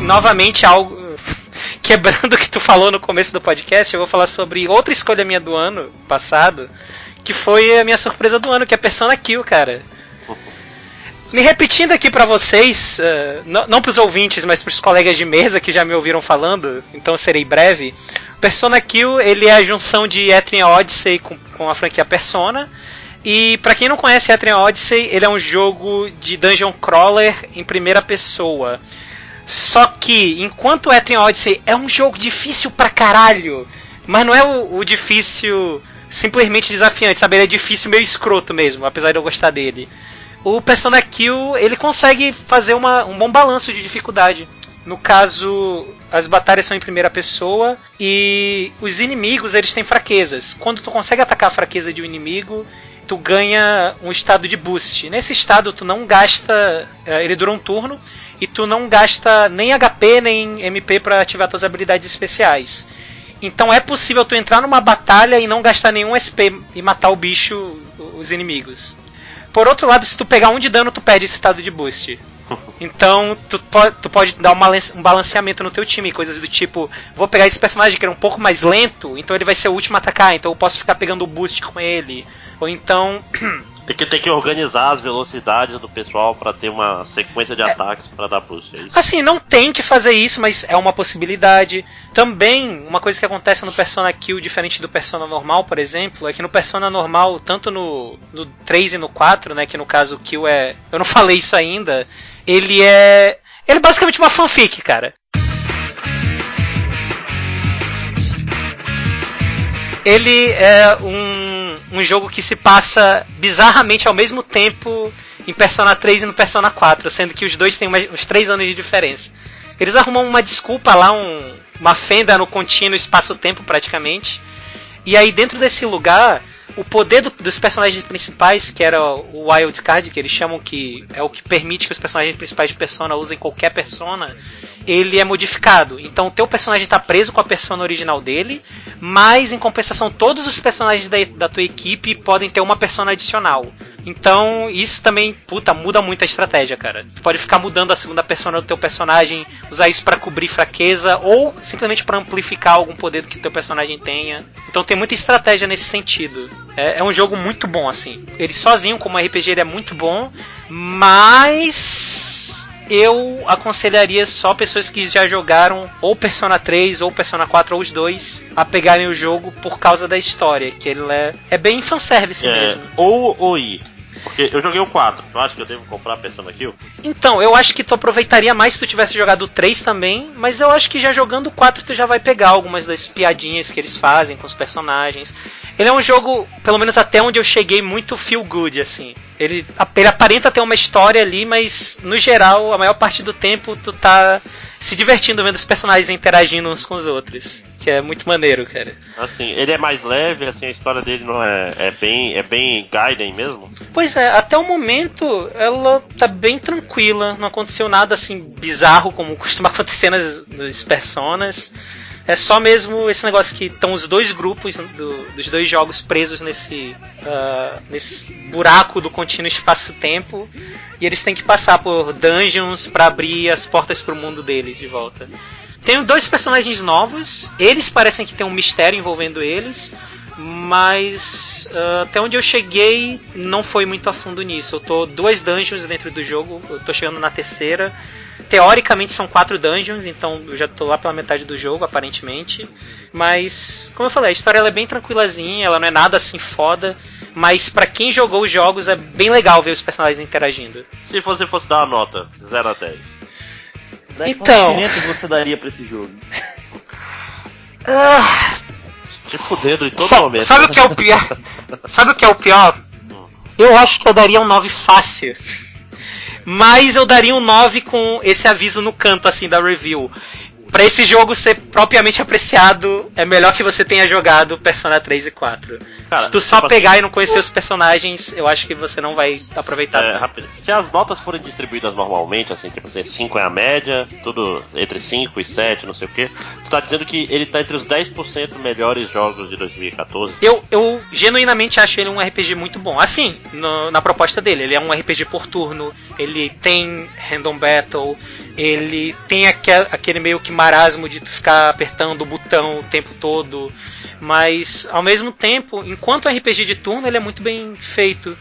Novamente algo quebrando o que tu falou no começo do podcast, eu vou falar sobre outra escolha minha do ano passado, que foi a minha surpresa do ano, que é Persona Kill, cara. Me repetindo aqui para vocês, uh, não, não para os ouvintes, mas para os colegas de mesa que já me ouviram falando, então serei breve. Persona Kill ele é a junção de Etrian Odyssey com, com a franquia Persona. E para quem não conhece Etrian Odyssey, ele é um jogo de dungeon crawler em primeira pessoa. Só que, enquanto Etrian Odyssey é um jogo difícil pra caralho, mas não é o, o difícil simplesmente desafiante, sabe? Ele é difícil meio escroto mesmo, apesar de eu gostar dele. O Persona Kill, ele consegue fazer uma, um bom balanço de dificuldade. No caso, as batalhas são em primeira pessoa e os inimigos, eles têm fraquezas. Quando tu consegue atacar a fraqueza de um inimigo, tu ganha um estado de boost. Nesse estado tu não gasta, eh, ele dura um turno e tu não gasta nem HP nem MP para ativar tuas habilidades especiais. Então é possível tu entrar numa batalha e não gastar nenhum SP e matar o bicho, os inimigos. Por outro lado, se tu pegar um de dano, tu perde esse estado de boost. Então, tu, tu pode dar um balanceamento no teu time, coisas do tipo, vou pegar esse personagem que é um pouco mais lento, então ele vai ser o último a atacar, então eu posso ficar pegando o boost com ele. Ou então, Tem que, tem que organizar as velocidades do pessoal para ter uma sequência de é. ataques para dar boost. É assim, não tem que fazer isso, mas é uma possibilidade. Também, uma coisa que acontece no Persona Kill, diferente do Persona normal, por exemplo, é que no Persona normal, tanto no, no 3 e no 4, né, que no caso o Kill é. Eu não falei isso ainda, ele é. Ele é basicamente uma fanfic, cara. Ele é um um jogo que se passa bizarramente ao mesmo tempo em Persona 3 e no Persona 4, sendo que os dois têm uns 3 anos de diferença. Eles arrumam uma desculpa lá, um, uma fenda no contínuo espaço-tempo praticamente. E aí dentro desse lugar, o poder do, dos personagens principais, que era o Wild Card, que eles chamam que é o que permite que os personagens principais de Persona usem qualquer persona, ele é modificado. Então o teu personagem está preso com a persona original dele, mas em compensação todos os personagens da, da tua equipe podem ter uma persona adicional. Então, isso também, puta, muda muito a estratégia, cara. Tu pode ficar mudando a segunda persona do teu personagem, usar isso para cobrir fraqueza ou simplesmente para amplificar algum poder que teu personagem tenha. Então tem muita estratégia nesse sentido. É, é um jogo muito bom, assim. Ele sozinho, como RPG, ele é muito bom, mas eu aconselharia só pessoas que já jogaram ou Persona 3 ou Persona 4 ou os dois a pegarem o jogo por causa da história, que ele é, é bem fanservice É, mesmo. ou ou ir. Porque eu joguei o 4. Tu acha que eu devo comprar a Persona Kill? Então, eu acho que tu aproveitaria mais se tu tivesse jogado o 3 também, mas eu acho que já jogando o 4 tu já vai pegar algumas das piadinhas que eles fazem com os personagens. Ele é um jogo, pelo menos até onde eu cheguei, muito feel good, assim. Ele, ele aparenta ter uma história ali, mas no geral, a maior parte do tempo tu tá se divertindo vendo os personagens interagindo uns com os outros. Que é muito maneiro, cara. Assim, ele é mais leve, assim, a história dele não é, é bem é bem Gaiden mesmo. Pois é, até o momento ela tá bem tranquila, não aconteceu nada assim bizarro como costuma acontecer nas, nas personas. É só mesmo esse negócio que estão os dois grupos do- dos dois jogos presos nesse, ah, nesse buraco do contínuo espaço-tempo e eles têm que passar por dungeons pra abrir as portas pro mundo deles de volta. Tem dois personagens novos, eles parecem que tem um mistério envolvendo eles, mas ah, até onde eu cheguei não foi muito a fundo nisso. Eu tô duas dungeons dentro do jogo, eu tô chegando na terceira. Teoricamente são quatro dungeons, então eu já tô lá pela metade do jogo, aparentemente. Mas, como eu falei, a história ela é bem tranquilazinha, ela não é nada assim foda. Mas pra quem jogou os jogos é bem legal ver os personagens interagindo. Se você fosse dar uma nota, 0 a 10. Então. Quantos você daria pra esse jogo? Te fudendo em todo Sa- momento. sabe o que é o pior? Sabe o que é o pior? Eu acho que eu daria um 9 fácil. Mas eu daria um 9 com esse aviso no canto assim da review. Pra esse jogo ser propriamente apreciado, é melhor que você tenha jogado Persona 3 e 4. Cara, Se tu só tipo pegar e não conhecer os personagens, eu acho que você não vai aproveitar. É, rápido. Se as notas forem distribuídas normalmente, assim, tipo assim, 5 é a média, tudo entre 5 e 7, não sei o que, tu tá dizendo que ele tá entre os 10% melhores jogos de 2014. Eu, eu genuinamente acho ele um RPG muito bom. Assim, no- na proposta dele, ele é um RPG por turno, ele tem random battle, ele tem aque- aquele meio que marasmo de tu ficar apertando o botão o tempo todo. Mas ao mesmo tempo, enquanto RPG de turno, ele é muito bem feito.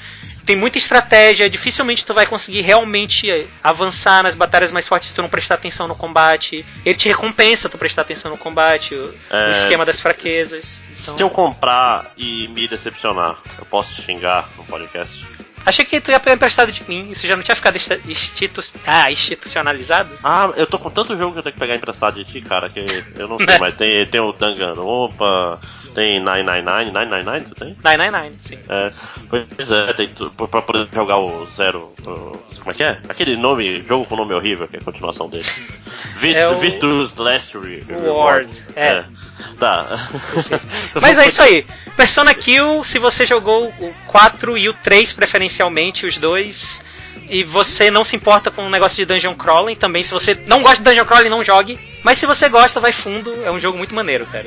Tem muita estratégia, dificilmente tu vai conseguir realmente eh, avançar nas batalhas mais fortes se tu não prestar atenção no combate. Ele te recompensa tu prestar atenção no combate, o, o É, esquema das fraquezas. Então- Se eu comprar e me decepcionar, eu posso te xingar no podcast? Achei que tu ia pegar emprestado de mim. Isso já não tinha ficado institu ah, institucionalizado? Ah, eu tô com tanto jogo que eu tenho que pegar emprestado de ti, cara, que eu não sei, mas tem, tem o Danganronpa, tem 999, 999 tu tem? 999, sim. É, pois é, tem pra poder jogar o Zero. o- como é que é? Aquele nome, jogo com nome horrível, que é a continuação dele. Vit, É o- Virtuous Last Re- Reward, é. Tá. Mas é isso aí. Persona Kill, se você jogou o 4 e o 3 preferencialmente, os dois, e você não se importa com o negócio de dungeon crawling, também se você não gosta de dungeon crawling, não jogue. Mas se você gosta, vai fundo, é um jogo muito maneiro, cara.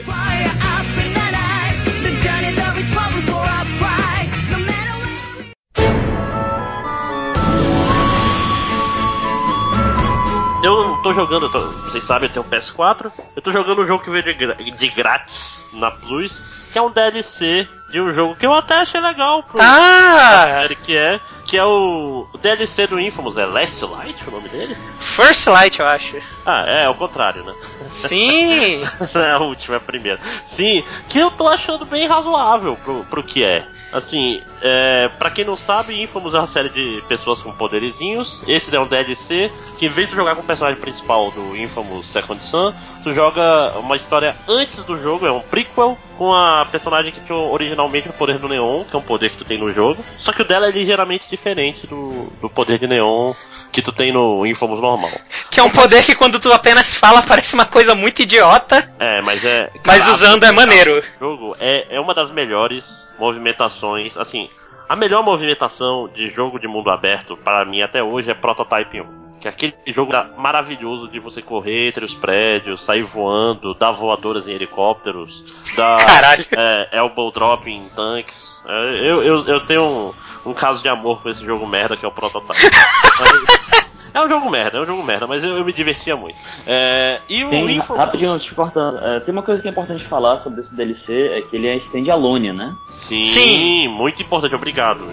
Eu tô jogando, tô- vocês sabem, eu tenho o PS4. Eu tô jogando um jogo que veio de, de grátis na Plus, que é um DLC de um jogo que eu até achei legal pro Ah! série que é, que é o, o DLC do Infamous, é Last Light o nome dele? First Light, eu acho. Ah, é, é o contrário, né? Sim! é a última, é a primeira. Sim, que eu tô achando bem razoável pro, pro que é. Assim, é, para quem não sabe, Infamous é uma série de pessoas com poderizinhos. Esse é um DLC que, em vez de jogar com o personagem principal do Infamous Second Son, tu joga uma história antes do jogo, é um prequel, com a personagem que tinha originalmente o poder do Neon, que é um poder que tu tem no jogo. Só que o dela é ligeiramente diferente do, do poder de Neon que tu tem no Infamous normal. Que é um poder que quando tu apenas fala parece uma coisa muito idiota, É, mas é. mas usando é maneiro. O jogo é, é uma das melhores movimentações. Assim, a melhor movimentação de jogo de mundo aberto, para mim até hoje, é Prototype 1. Que é aquele jogo maravilhoso de você correr entre os prédios, sair voando, dar voadoras em helicópteros, dar Caralho. é, elbow drop em tanques. É, eu, eu, eu tenho um, caso de amor com esse jogo merda que é o Prototype. É um jogo merda, é um jogo merda, mas eu, eu me divertia muito. É, e o Tem, Infamous- rapidinho, te cortando. é, tem uma coisa que é importante falar sobre esse DLC, é que ele é stand-alone, né? Sim, Sim. muito importante, obrigado.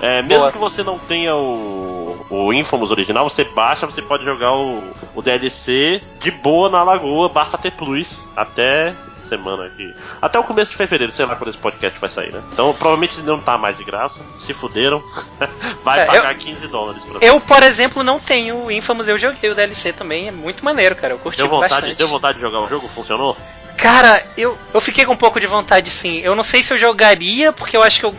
É, mesmo Boa. que você não tenha o, o Infamous original, você baixa, você pode jogar o, o DLC de boa na lagoa, basta ter plus até semana aqui. Até o começo de fevereiro, sei lá quando esse podcast vai sair, né? Então provavelmente não tá mais de graça, se fuderam. vai É, pagar 15 dólares pra Eu, por exemplo, não tenho o Infamous, eu joguei o DLC também, é muito maneiro, cara. Eu curti Deu vontade, bastante. deu vontade de jogar o jogo? Funcionou? Cara, eu, eu fiquei com um pouco de vontade sim. Eu não sei se eu jogaria, porque eu acho que eu.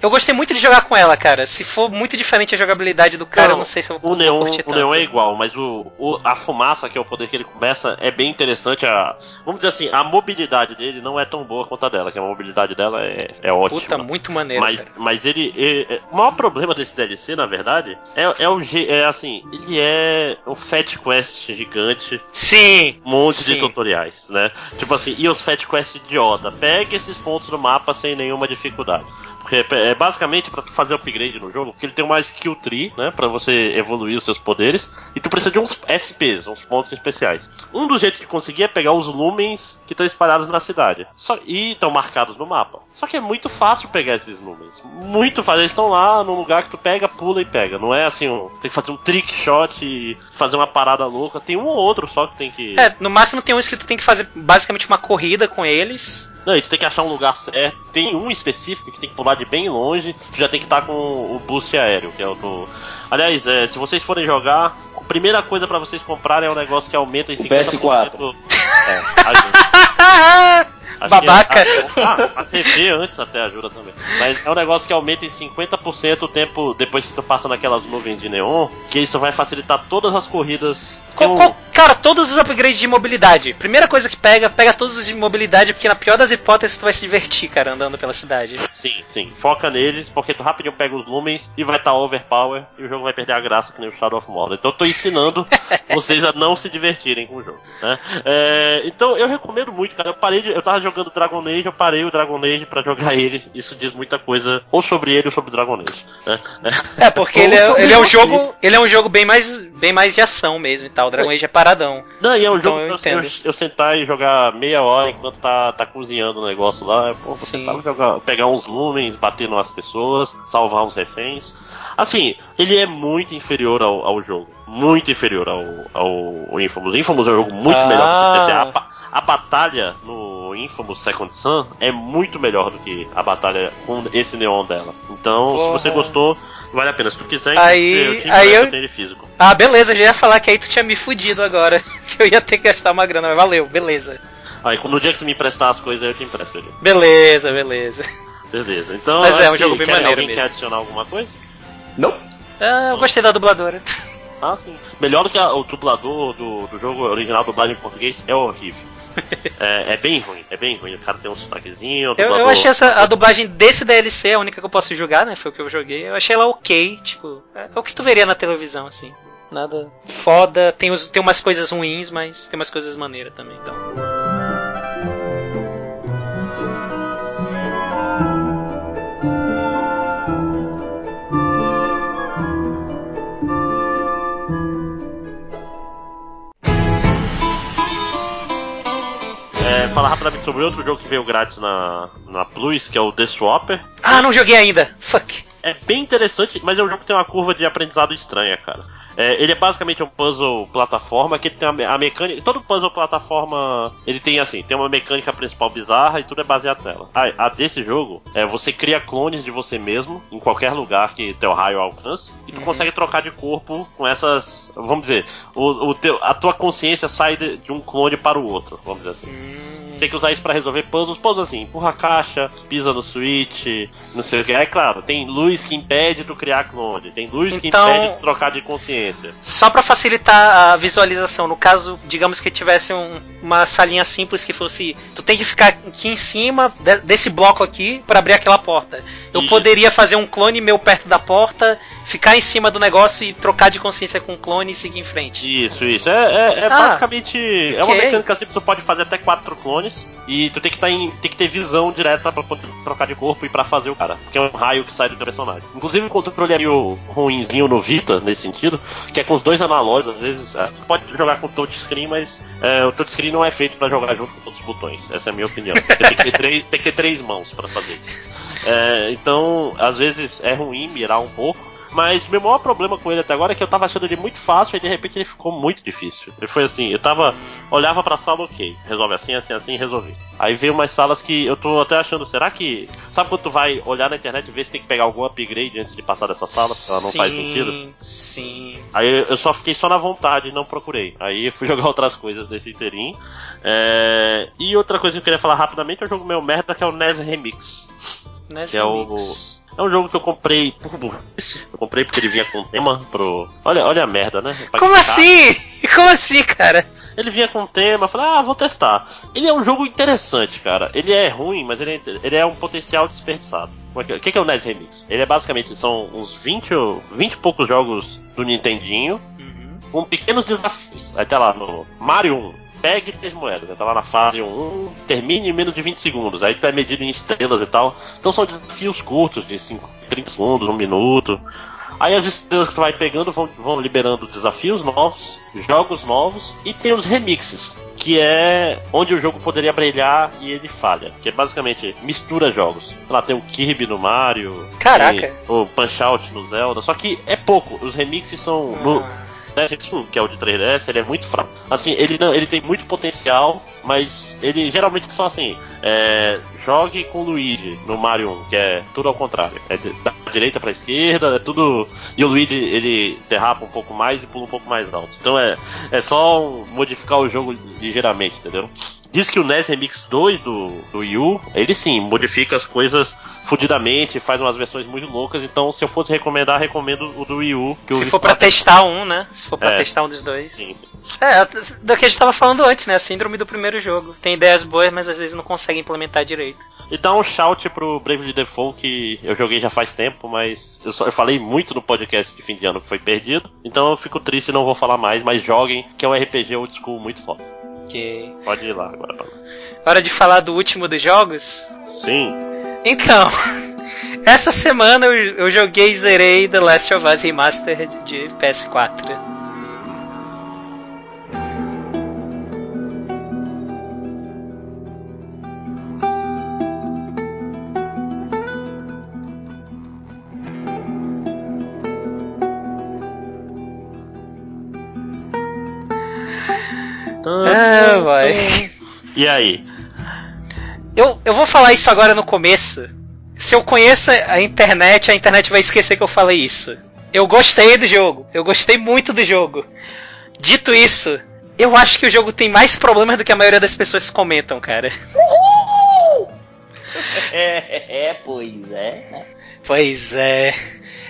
Eu gostei muito de jogar com ela, cara. Se for muito diferente a jogabilidade do cara, Não, eu não sei se eu O neon, curtir o neon é igual, mas o, o- a fumaça, que é o poder que ele começa, é bem interessante. A, vamos dizer assim, a mobilidade dele não é tão boa quanto a dela, que a mobilidade dela é, é ótima. Puta, muito maneiro, mas, cara. mas ele. é- é- o maior problema desse DLC, na verdade, é, é o é assim, ele é um Fat Quest gigante, Sim! um monte de Sim. tutoriais, né? Tipo assim, e os Fat Quest idiota, pega esses pontos do mapa sem nenhuma dificuldade. Porque é basicamente pra tu fazer upgrade no jogo, porque ele tem uma skill tree, né, Pra você evoluir os seus poderes, e tu precisa de uns SPs, uns pontos especiais. Um dos jeitos de conseguir é pegar os lumens que estão espalhados na cidade. Só, e estão marcados no mapa. Só que é muito fácil pegar esses lumens. Muito fácil. Eles estão lá num lugar que tu pega, pula e pega. Não é assim, um, tem que fazer um trick shot e fazer uma parada louca. Tem um ou outro só que tem que. É, no máximo tem uns que tu tem que fazer basicamente uma corrida com eles. Não, e tu tem que achar um lugar certo. Tem um específico que tem que pular de bem longe. Tu já tem que estar com o boost aéreo, que é o do. Aliás, é, se vocês forem jogar, a primeira coisa pra vocês comprarem é um negócio que aumenta em 50%. PS4. É, ajuda. Acho Babaca. que é- ah, a TV antes até ajuda também. Mas é um negócio que aumenta em 50% o tempo depois que tu passa naquelas nuvens de neon, que isso vai facilitar todas as corridas. Qual- qual- cara, todos os upgrades de mobilidade. Primeira coisa que pega, pega todos os de mobilidade, porque na pior das hipóteses tu vai se divertir, cara, andando pela cidade. Sim, sim. Foca neles, porque tu rapidinho pega os lumens e vai estar overpower e o jogo vai perder a graça que nem o Shadow of Mordor. Então eu tô ensinando vocês a não se divertirem com o jogo. Né? É, então eu recomendo muito, cara. Eu parei de, Eu tava jogando Dragon Age, eu parei o Dragon Age pra jogar ele. Isso diz muita coisa ou sobre ele ou sobre o Dragon Age. Né? É, porque ele é, ele é um jogo. Ele é um jogo bem mais, bem mais de ação mesmo e tal. O Dragon Age é paradão. Não, e é um Então jogo eu pra eu, entendo. eu sentar e jogar meia hora enquanto tá, tá cozinhando o negócio lá. Pô, vou Sim. sentar e jogar, pegar uns lumens, bater nas pessoas, salvar uns reféns. Assim, ele é muito inferior ao, ao jogo. Muito inferior ao, ao Infamous. Infamous é um jogo muito Ah. melhor que o. A, a batalha no Infamous Second Son é muito melhor do que a batalha com esse neon dela. Então, se você Porra. gostou, vale a pena. Se tu quiser, Aí- eu te aí eu- eu tenho ele físico. Ah, beleza, já ia falar que aí tu tinha me fudido agora. Que eu ia ter que gastar uma grana, mas valeu, beleza. Aí, no dia que tu me emprestar as coisas, eu te empresto ele. Beleza, beleza. Beleza, então. Mas é, um jogo que bem quer, maneiro Alguém mesmo. quer adicionar alguma coisa? Não. Ah, eu gostei da dubladora. Ah, sim. Melhor do que a- o dublador do, do jogo original dublado em português é horrível. é, é bem ruim, é bem ruim. O cara tem um sotaquezinho. Eu, eu achei essa, a dublagem desse DLC, a única que eu posso julgar, né? Foi o que eu joguei. Eu achei ela ok, tipo, é, é o que tu veria na televisão, assim. Nada foda, tem, os, tem umas coisas ruins, mas tem umas coisas maneiras também, então. Rapidamente sobre outro jogo que veio grátis na, na Plus, que é o The Swapper. Ah, não joguei ainda! Fuck! é bem interessante, mas é um jogo que tem uma curva de aprendizado estranha, cara. É, ele é basicamente um puzzle plataforma que tem a, a mecânica. Todo puzzle plataforma ele tem assim, tem uma mecânica principal bizarra e tudo é baseado nela. A, a desse jogo é você cria clones de você mesmo em qualquer lugar que teu raio alcance e tu Uhum. consegue trocar de corpo com essas. Vamos dizer, o, o teu, a tua consciência sai de, de um clone para o outro, vamos dizer assim. Hum, Tem que usar isso pra resolver puzzles, puzzles assim, empurra a caixa, pisa no switch, não sei o que. É claro, tem luz que impede tu criar clone, tem luz que Então- impede tu trocar de consciência. Só pra facilitar a visualização, no caso, digamos que tivesse um- uma salinha simples que fosse. Tu tem que ficar aqui em cima de- desse bloco aqui pra abrir aquela porta. Eu Isso. poderia fazer um clone meu perto da porta, ficar em cima do negócio e trocar de consciência com o clone e seguir em frente. Isso, isso. É, é- é Ah, basicamente. É uma mecânica assim que tu pode fazer até quatro clones. E tu tem que, tá em, tem que ter visão direta pra poder trocar de corpo e pra fazer o cara. Porque é um raio que sai do teu personagem. Inclusive o controle é meio ruinzinho no Vita, nesse sentido. Que é com os dois analógicos, às vezes. é, tu pode jogar com touchscreen, mas é, o touchscreen não é feito pra jogar junto com todos os botões. Essa é a minha opinião. Você tem que ter três, tem que ter três mãos pra fazer isso. É, então, às vezes é ruim mirar um pouco. Mas meu maior problema com ele até agora é que eu tava achando ele muito fácil e de repente ele ficou muito difícil. Ele foi assim, eu tava. Olhava pra sala, ok, resolve assim, assim, assim, resolvi. Aí veio umas salas que eu tô até achando, será que. Sabe quando tu vai olhar na internet e ver se tem que pegar algum upgrade antes de passar dessa sala? Porque ela não faz sentido. Sim. Aí eu só fiquei só na vontade e não procurei. Aí eu fui jogar outras coisas nesse inteirinho. É, E outra coisa que eu queria falar rapidamente é um jogo meio merda que é o NES Remix. Nesse Que é o. É um jogo que eu comprei. Eu comprei porque ele vinha com tema pro. Olha, olha a merda, né? Como assim? Como assim, cara? Ele vinha com tema, eu falei, ah, vou testar. Ele é um jogo interessante, cara. Ele é ruim, mas ele é, ele é um potencial desperdiçado. O que, o que é o NES Remix? Ele é basicamente, são uns 20, ou- 20 e poucos jogos do Nintendinho, Uhum. com pequenos desafios. Aí tá lá no Mario 1. Pegue três moedas, né? tá lá na fase 1, termine em menos de 20 segundos. Aí tu é medido em estrelas e tal. Então são desafios curtos, de 5, 30 segundos, 1 minuto. Aí as estrelas que tu vai pegando vão, vão liberando desafios novos, jogos novos e tem os remixes, que é onde o jogo poderia brilhar e ele falha. Que é basicamente mistura jogos. Lá, tem o Kirby no Mario, Caraca. tem o Punch Out no Zelda, só que é pouco. Os remixes são. no- Ah. DS1, que é o de 3DS, ele é muito fraco. Assim, ele não, ele tem muito potencial, mas ele geralmente são assim, é, jogue com o Luigi no Mario 1, que é tudo ao contrário. É da direita pra esquerda, é tudo. E o Luigi ele derrapa um pouco mais e pula um pouco mais alto. Então é, é só um- modificar o jogo ligeiramente, entendeu? Diz que o NES Remix 2 do, do Wii U, ele sim, modifica as coisas fudidamente, faz umas versões muito loucas, então se eu fosse recomendar, recomendo o do Wii U. Se for pra testar um, né? Se for pra É. testar um dos dois. Sim, É, do que a gente tava falando antes, né? A síndrome do primeiro jogo. Tem ideias boas, mas às vezes não consegue implementar direito. E dá um shout pro Bravely Default que eu joguei já faz tempo, mas eu, só, eu falei muito no podcast de fim de ano que foi perdido. Então eu fico triste e não vou falar mais, mas joguem, que é um RPG old school muito foda. Ok. Pode ir lá agora. Paulo. Hora de falar do último dos jogos? Sim. Então, essa semana eu, eu joguei e zerei The Last of Us Remastered de PS4. E aí? Eu, eu vou falar isso agora no começo. Se eu conheço a internet, a internet vai esquecer que eu falei isso. Eu gostei do jogo. Eu gostei muito do jogo. Dito isso, eu acho que o jogo tem mais problemas do que a maioria das pessoas comentam, cara. É, é, pois é. né? Pois é.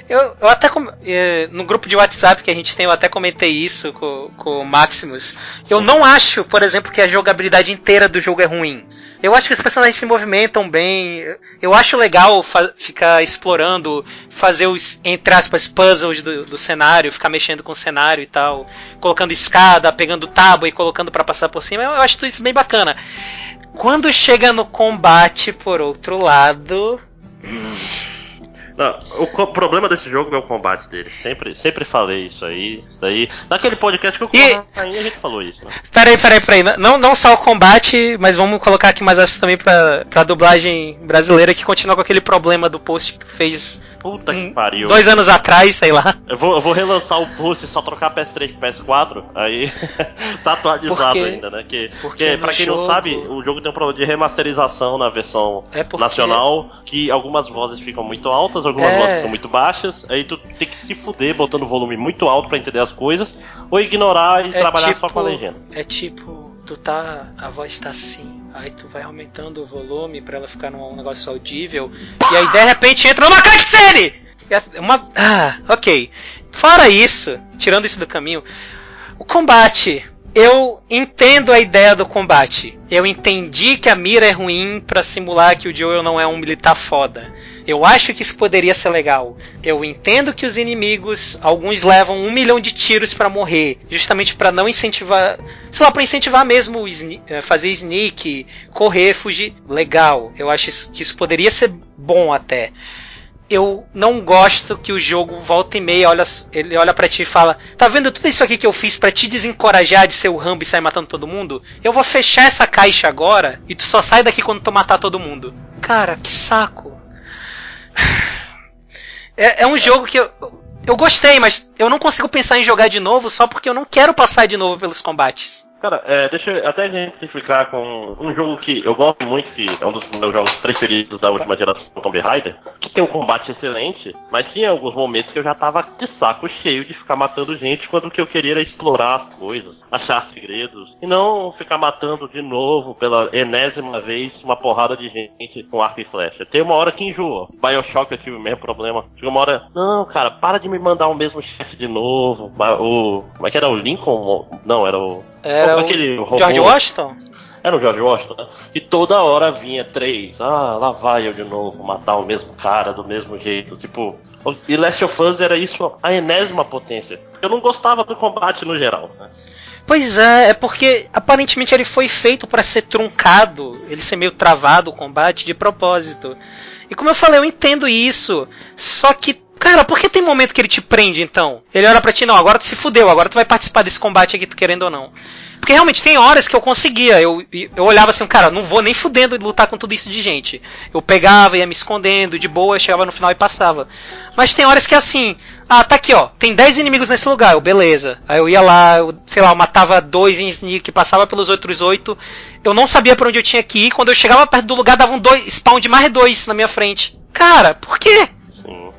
Eu, eu até eh, no grupo de WhatsApp que a gente tem, eu até comentei isso com, com o Maximus. Eu não acho, por exemplo, que a jogabilidade inteira do jogo é ruim. Eu acho que os personagens se movimentam bem. Eu acho legal ficar explorando, fazer os, entre aspas, puzzles do, do cenário, ficar mexendo com o cenário e tal. Colocando escada, pegando tábua e colocando pra passar por cima. Eu acho tudo isso bem bacana. Quando chega no combate, por outro lado. Não, o problema desse jogo é o combate dele. Sempre, sempre falei isso aí. Isso daí. Naquele podcast que eu E- aí a gente falou isso, né? Peraí, peraí, peraí. Não, não só o combate, mas vamos colocar aqui mais aspas também pra, pra dublagem brasileira que continua com aquele problema do post que fez Puta que pariu. dois anos atrás, sei lá. Eu vou, eu vou relançar o post e só trocar PS3 por PS4, aí tá atualizado Porque- ainda, né? Que, porque que no pra quem jogo- não sabe, o jogo tem um problema de remasterização na versão É porque- nacional, que algumas vozes ficam muito altas, algumas É. vozes ficam muito baixas, aí tu tem que se fuder botando o volume muito alto pra entender as coisas, ou ignorar e É trabalhar tipo, só com a legenda. É tipo, tu tá. A voz tá assim. Aí tu vai aumentando o volume pra ela ficar num negócio audível. E aí de repente entra uma cutscene! Uma. Ah, ok. Fora isso, tirando isso do caminho, o combate. Eu entendo a ideia do combate. Eu entendi que a mira é ruim pra simular que o Joel não é um militar foda. Eu acho que isso poderia ser legal. Eu entendo que os inimigos, alguns levam um milhão de tiros pra morrer, justamente pra não incentivar, sei lá, pra incentivar mesmo eh, fazer sneak, correr, fugir. Legal. Eu acho que isso poderia ser bom até. Eu não gosto que o jogo volta e meia olha, ele olha para ti e fala: "Tá vendo tudo isso aqui que eu fiz pra te desencorajar de ser o Rambo e sair matando todo mundo? Eu vou fechar essa caixa agora e tu só sai daqui quando tu matar todo mundo." Cara, que saco. É, é um jogo que eu, eu gostei, mas eu não consigo pensar em jogar de novo só porque eu não quero passar de novo pelos combates. Cara, é, deixa eu até exemplificar com um jogo que eu gosto muito, que é um dos meus jogos preferidos da última geração, Tomb Raider, que tem um combate excelente, mas tinha alguns momentos que eu já tava de saco cheio de ficar matando gente quando o que eu queria era explorar as coisas, achar segredos, e não ficar matando de novo pela enésima vez uma porrada de gente com arco e flecha. Tem uma hora que enjoa. Bioshock eu tive o mesmo problema. Chegou uma hora, não, cara, para de me mandar o mesmo chefe de novo. O, como é que era? O Lincoln? Não, era o. Era Como o aquele robô? George Washington? Era o George Washington, né? E toda hora vinha três. Ah, lá vai eu de novo matar o mesmo cara do mesmo jeito. Tipo. E Last of Us era isso a enésima potência. Eu não gostava do combate no geral. Né? Pois é, é porque aparentemente ele foi feito pra ser truncado, ele ser meio travado o combate de propósito. E como eu falei, eu entendo isso. Só que, cara, por que tem momento que ele te prende então? Ele olha pra ti, não, agora tu se fudeu, agora tu vai participar desse combate aqui, tu querendo ou não. Porque realmente tem horas que eu conseguia, eu, eu olhava assim, cara, não vou nem fudendo lutar com tudo isso de gente. Eu pegava, ia me escondendo, de boa, chegava no final e passava. Mas tem horas que é assim, ah, tá aqui ó, tem 10 inimigos nesse lugar, eu, beleza. Aí eu ia lá, eu, sei lá, eu matava dois em sneak, passava pelos outros oito. Eu não sabia pra onde eu tinha que ir, quando eu chegava perto do lugar dava um dois, spawn de mais dois na minha frente. Cara, por quê? Sim.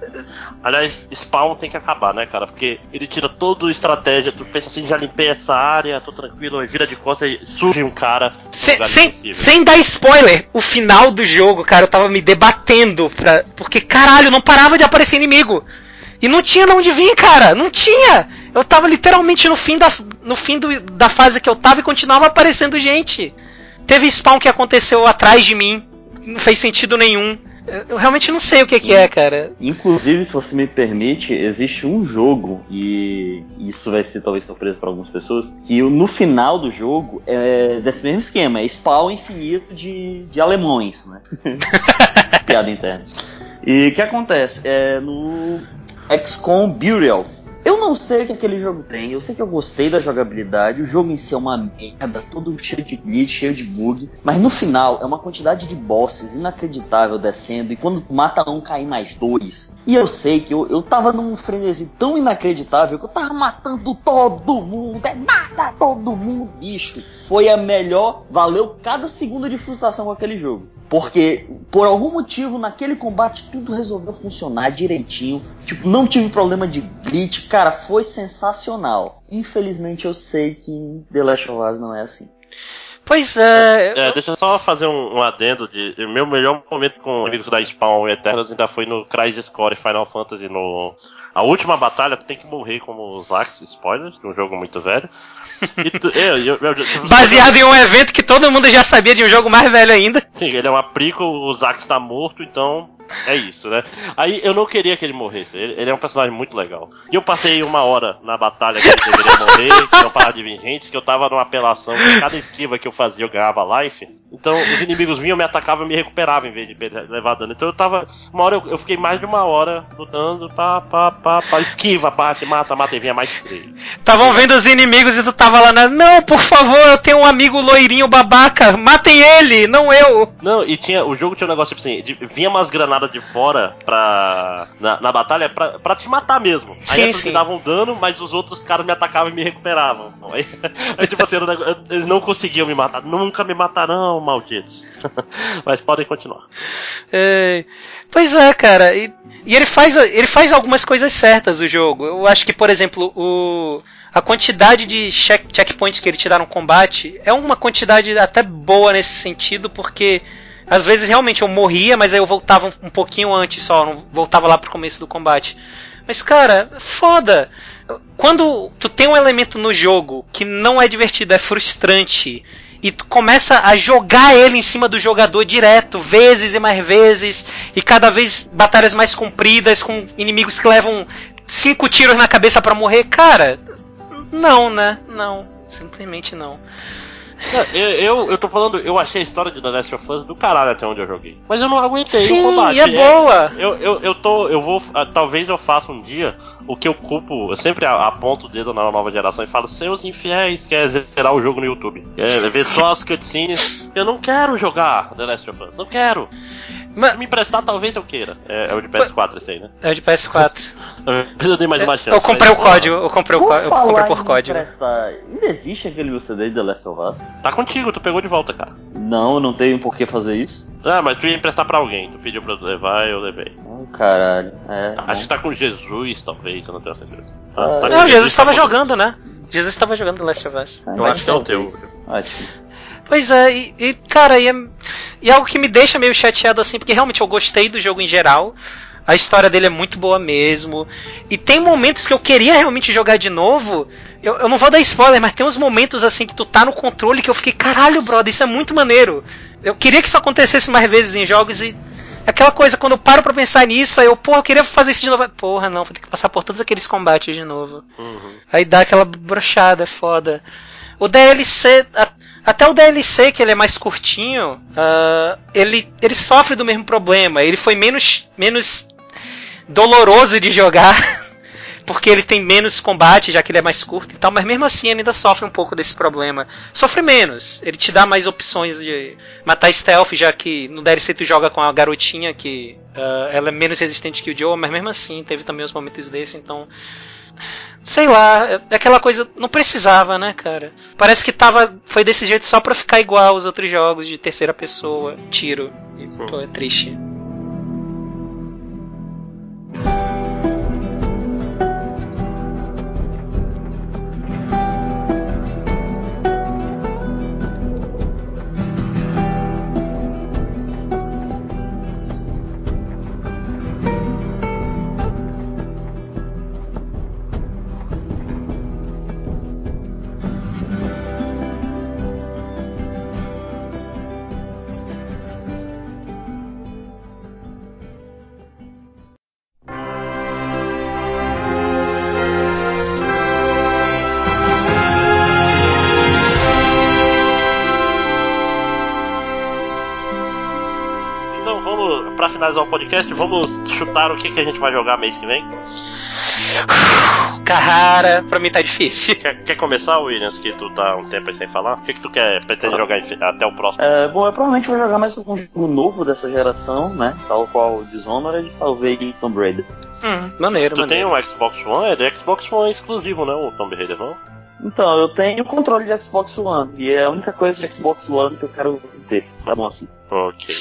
Aliás, Spawn tem que acabar, né, cara? Porque ele tira toda a estratégia. Tu pensa assim, já limpei essa área, tô tranquilo, aí vira de costas e surge um cara. no Sem, lugar sem, impossível. sem dar spoiler, o final do jogo, cara, eu tava me debatendo pra. Porque, caralho, não parava de aparecer inimigo. E não tinha de onde vir, cara. Não tinha. Eu tava literalmente no fim da, no fim do, da fase que eu tava e continuava aparecendo gente. Teve spawn que aconteceu atrás de mim. Não fez sentido nenhum. Eu, realmente não sei o que, que é, cara. Inclusive, se você me permite, existe um jogo, e isso vai ser talvez surpresa para algumas pessoas, que no final do jogo é desse mesmo esquema, é spawn infinito de, de alemães, né? Piada interna. E o que acontece? É no XCOM Burial. Eu não sei o que aquele jogo tem, eu sei que eu gostei da jogabilidade, o jogo em si é uma merda, todo cheio de glitch, cheio de bug, mas no final é uma quantidade de bosses inacreditável descendo, e quando mata um, cai mais dois. E eu sei que eu, eu tava num frenesi tão inacreditável que eu tava matando todo mundo, é mata todo mundo, bicho. Foi a melhor, valeu cada segundo de frustração com aquele jogo. Porque, por algum motivo, naquele combate tudo resolveu funcionar direitinho. Tipo, não tive problema de glitch. Cara, foi sensacional. Infelizmente eu sei que The Last of Us não é assim. Pois é. É, deixa eu só fazer um, um adendo de, de meu melhor momento com amigos da Spawn e Eternos ainda foi no Crisis Core Final Fantasy no a última batalha tu tem que morrer como os Axe, spoilers, de um jogo muito velho. E tu, eu, eu, eu, eu- Baseado em um evento que todo mundo já sabia de um jogo mais velho ainda. Sim, ele é uma prico, o Zax tá morto, então É isso, né? Aí eu não queria que ele morresse. Ele, ele é um personagem muito legal. E eu passei uma hora na batalha que ele deveria morrer, que não parava de vir gente, que eu tava numa apelação, que cada esquiva que eu fazia eu ganhava life. Então os inimigos vinham, me atacavam e me recuperavam em vez de levar dano. Então eu tava. Uma hora eu, eu fiquei mais de uma hora lutando, pá, pá, pá, pá, esquiva, bate, mata, mata, e vinha mais três. Estavam vendo os inimigos e tu tava lá na. Não, por favor, eu tenho um amigo loirinho babaca. Matem ele, não eu. Não, e tinha. O jogo tinha um negócio tipo assim, de- vinha umas granadas de fora pra. Na, na batalha pra, pra te matar mesmo. Aí sim. me davam dano, mas os outros caras me atacavam e me recuperavam. Aí, aí, tipo assim, eles não conseguiam me matar. Nunca me matarão, malditos. mas podem continuar. É, pois é, cara. E, e ele, faz, ele faz algumas coisas certas o jogo. Eu acho que, por exemplo, o, a quantidade de check, checkpoints que ele te dá no combate é uma quantidade até boa nesse sentido, porque às vezes realmente eu morria, mas aí eu voltava um, um pouquinho antes só, não voltava lá pro começo do combate. Mas, cara, foda. Quando tu tem um elemento no jogo que não é divertido, é frustrante, e tu começa a jogar ele em cima do jogador direto, vezes e mais vezes, e cada vez batalhas mais compridas, com inimigos que levam cinco tiros na cabeça pra morrer, cara, não, né? Não. Simplesmente não. Não, Eu, eu, eu tô falando, eu achei a história de The Last of Us do caralho até onde eu joguei. Mas eu não aguentei Sim, o combate. e é boa. Eu, eu, eu tô. Eu vou. ah, Talvez eu faça um dia o que eu culpo. Eu sempre aponto o dedo na nova geração e falo, seus infiéis, quer zerar o jogo no YouTube. É, ver só as cutscenes. Eu não quero jogar The Last of Us. Não quero. Mas, Se me emprestar, talvez eu queira. É, é o de PS4 esse aí, né? é o de PS4. Eu dei mais uma chance. Eu comprei o código, eu comprei o eu comprei por código. Ainda existe aquele meu CD de The Last of Us? Tá contigo, tu pegou de volta, cara. Não, eu não tenho por que fazer isso. Ah, mas tu ia emprestar pra alguém. Tu pediu pra eu levar, eu levei. Oh, caralho. É. Acho que tá com Jesus, talvez, eu não tenho certeza. Ah, Tá, tá Não, Jesus tá estava com- jogando, né? Jesus estava jogando The Last of Us. Eu acho que é o teu. Acho. Pois é, e, e, cara, e, é, e é algo que me deixa meio chateado assim, porque realmente eu gostei do jogo em geral. A história dele é muito boa mesmo. E tem momentos que eu queria realmente jogar de novo. Eu, eu não vou dar spoiler, mas tem uns momentos assim que tu tá no controle que eu fiquei, caralho, brother, isso é muito maneiro. Eu queria que isso acontecesse mais vezes em jogos e. Aquela coisa, quando eu paro pra pensar nisso, aí eu, porra, eu queria fazer isso de novo. Porra, não, vou ter que passar por todos aqueles combates de novo. Uhum. Aí dá aquela brochada, é foda. O DLC, até o DLC, que ele é mais curtinho, ah, ele, ele sofre do mesmo problema. Ele foi menos, menos doloroso de jogar, porque ele tem menos combate, já que ele é mais curto e tal, mas mesmo assim ele ainda sofre um pouco desse problema. Sofre menos, ele te dá mais opções de matar stealth, já que no DLC tu joga com a garotinha, que ah, ela é menos resistente que o Joe, mas mesmo assim teve também os momentos desse, então sei lá, é aquela coisa, não precisava, né, cara? Parece que tava, foi desse jeito só pra ficar igual aos outros jogos de terceira pessoa, tiro. E, pô, é triste. Podcast, vamos chutar o que, que a gente vai jogar mês que vem. Cara, pra mim tá difícil. Quer, quer começar, Williams, que tu tá um tempo aí sem falar? O que, que tu quer, pretende jogar até o próximo? É, bom, eu provavelmente vou jogar mais um jogo novo dessa geração, né? Tal qual o Dishonored, talvez Tomb Raider. Hum, maneiro, Tu tem maneiro. um Xbox One? É de Xbox One exclusivo, né? O Tomb Raider, não? Então, eu tenho controle de Xbox One, e é a única coisa de Xbox One que eu quero ter. Tá bom assim. Ok.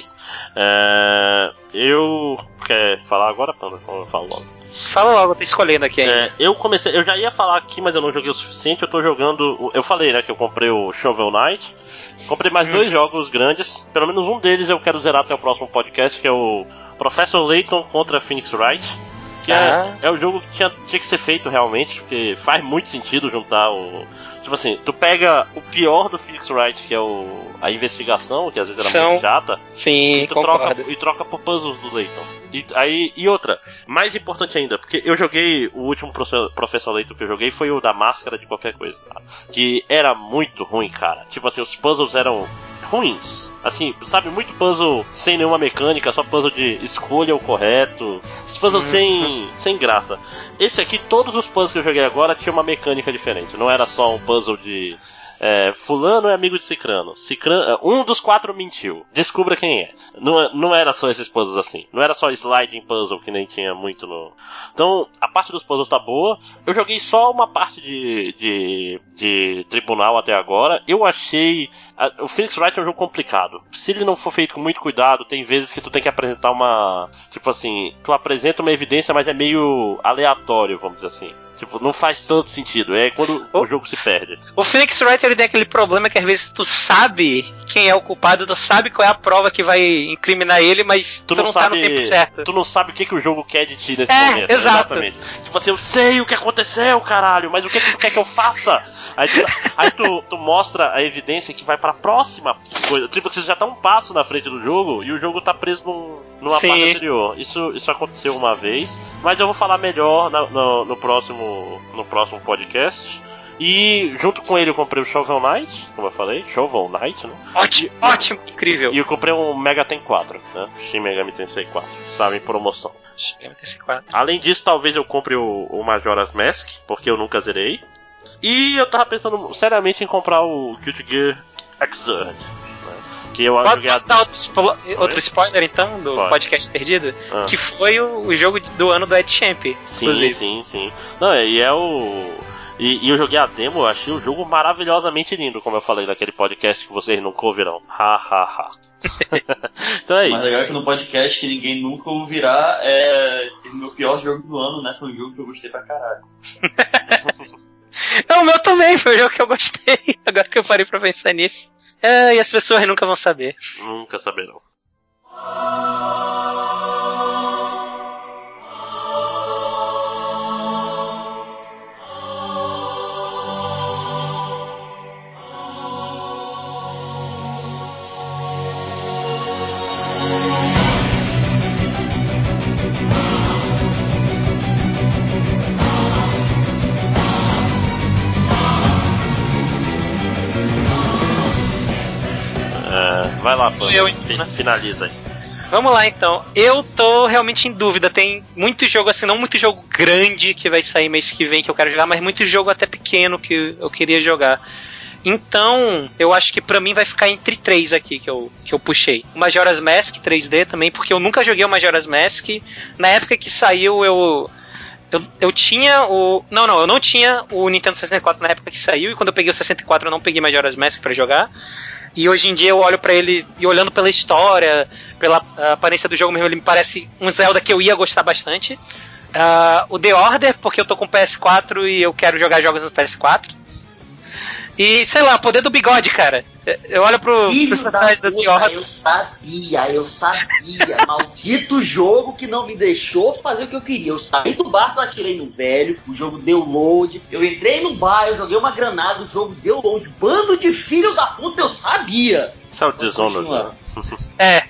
É, eu. Quer falar agora, Panda? Eu falo logo? Fala logo, eu tô escolhendo aqui ainda. É, eu comecei, eu já ia falar aqui, mas eu não joguei o suficiente. Eu tô jogando. Eu falei, né, que eu comprei o Shovel Knight. Comprei mais dois jogos grandes. Pelo menos um deles eu quero zerar até o próximo podcast, que é o Professor Layton contra Phoenix Wright. Ah. é, é um jogo que tinha, tinha que ser feito realmente, porque faz muito sentido juntar o. Tipo assim, tu pega o pior do Phoenix Wright, que é o, a investigação, que às vezes era São- muito chata, Sim, e tu troca, e troca por puzzles do Layton. E, aí, e outra, mais importante ainda, porque eu joguei, o último professor, professor que eu joguei foi o da máscara de qualquer coisa, tá? que era muito ruim, cara. Tipo assim, os puzzles eram ruins. Assim, sabe, muito puzzle sem nenhuma mecânica, só puzzle de escolha o correto. Os puzzles Uhum. sem, sem graça. Esse aqui, todos os puzzles que eu joguei agora tinha uma mecânica diferente. Não era só um puzzle de. É, fulano é amigo de Cicrano. Cicrano. Um dos quatro mentiu. Descubra quem é. Não, não era só esses puzzles assim. Não era só sliding puzzle que nem tinha muito no. Então, a parte dos puzzles tá boa. Eu joguei só uma parte de, de, de tribunal até agora. Eu achei. o Phoenix Wright é um jogo complicado. Se ele não for feito com muito cuidado, tem vezes que tu tem que apresentar uma. Tipo assim, tu apresenta uma evidência, mas é meio aleatório, vamos dizer assim. Tipo, não faz tanto sentido. É quando Oh. o jogo se perde. O Phoenix Wright ele tem aquele problema que às vezes tu sabe quem é o culpado, tu sabe qual é a prova que vai incriminar ele, mas tu, Tu não, não tá sabe, no tempo certo. tu não sabe o que, que o jogo quer de ti nesse É, momento. exato. Exatamente. Tipo assim, eu sei o que aconteceu, caralho, mas o que, que tu quer que eu faça? Aí, tu, aí tu, tu mostra a evidência que vai pra próxima coisa. Tipo, você já tá um passo na frente do jogo e o jogo tá preso num, numa Sim. parte anterior. Isso, isso aconteceu uma vez, mas eu vou falar melhor no, no próximo, no próximo podcast. E junto com ele eu comprei o Shovel Knight, como eu falei, Shovel Knight, né? Ótimo, ótimo, incrível. E eu comprei um Mega Ten 4, né? Shin Megami Tensei 4, estava em promoção. MTC4. Além disso, talvez eu compre o, o Majora's Mask, porque eu nunca zerei. E eu tava pensando seriamente em comprar o Guilty Gear Xrd? Que eu Pode joguei a... dar outro, spo- outro spoiler então do Pode. podcast perdido? Ah. Que foi o, o jogo do ano do Ed Champ. Sim, inclusive. sim, sim. Não, e é o... E, e eu joguei a demo, eu achei o jogo maravilhosamente lindo, como eu falei naquele podcast que vocês nunca ouvirão. Ha, ha, ha. então é O mais legal é isso. que no podcast que ninguém nunca ouvirá é o meu pior jogo do ano, né? Foi um jogo que eu gostei pra caralho. Não, o meu também foi o jogo que eu gostei. Agora que eu parei pra pensar nisso. É, e as pessoas nunca vão saber. Nunca saberão. Vai lá, Panda. eu, Fi- né? Finaliza aí. Vamos lá então. Eu tô realmente em dúvida. Tem muito jogo assim, não muito jogo grande que vai sair mês que vem que eu quero jogar, mas muito jogo até pequeno que eu queria jogar. Então, eu acho que pra mim vai ficar entre três aqui que eu, que eu puxei. O Majora's Mask 3D também, porque eu nunca joguei o Majora's Mask. Na época que saiu, eu. Eu, eu tinha o. Não, não, eu não tinha o Nintendo 64 na época que saiu, e quando eu peguei o 64 eu não peguei Majora's Mask pra jogar. E hoje em dia eu olho pra ele e olhando pela história, pela ah, aparência do jogo mesmo, ele me parece um Zelda que eu ia gostar bastante. Ah, o The Order, porque eu tô com o PS4 e eu quero jogar jogos no PS4. E, sei lá, poder do bigode, cara. Eu olho pro, Filho pros da personagens do eu sabia, eu sabia. Maldito jogo que não me deixou fazer o que eu queria. Eu saí do barco, eu atirei no velho, o jogo deu load. Eu entrei no bar, eu joguei uma granada, o jogo deu load. Bando de filho da puta, eu sabia. Isso é o Dishonored. continuar. É.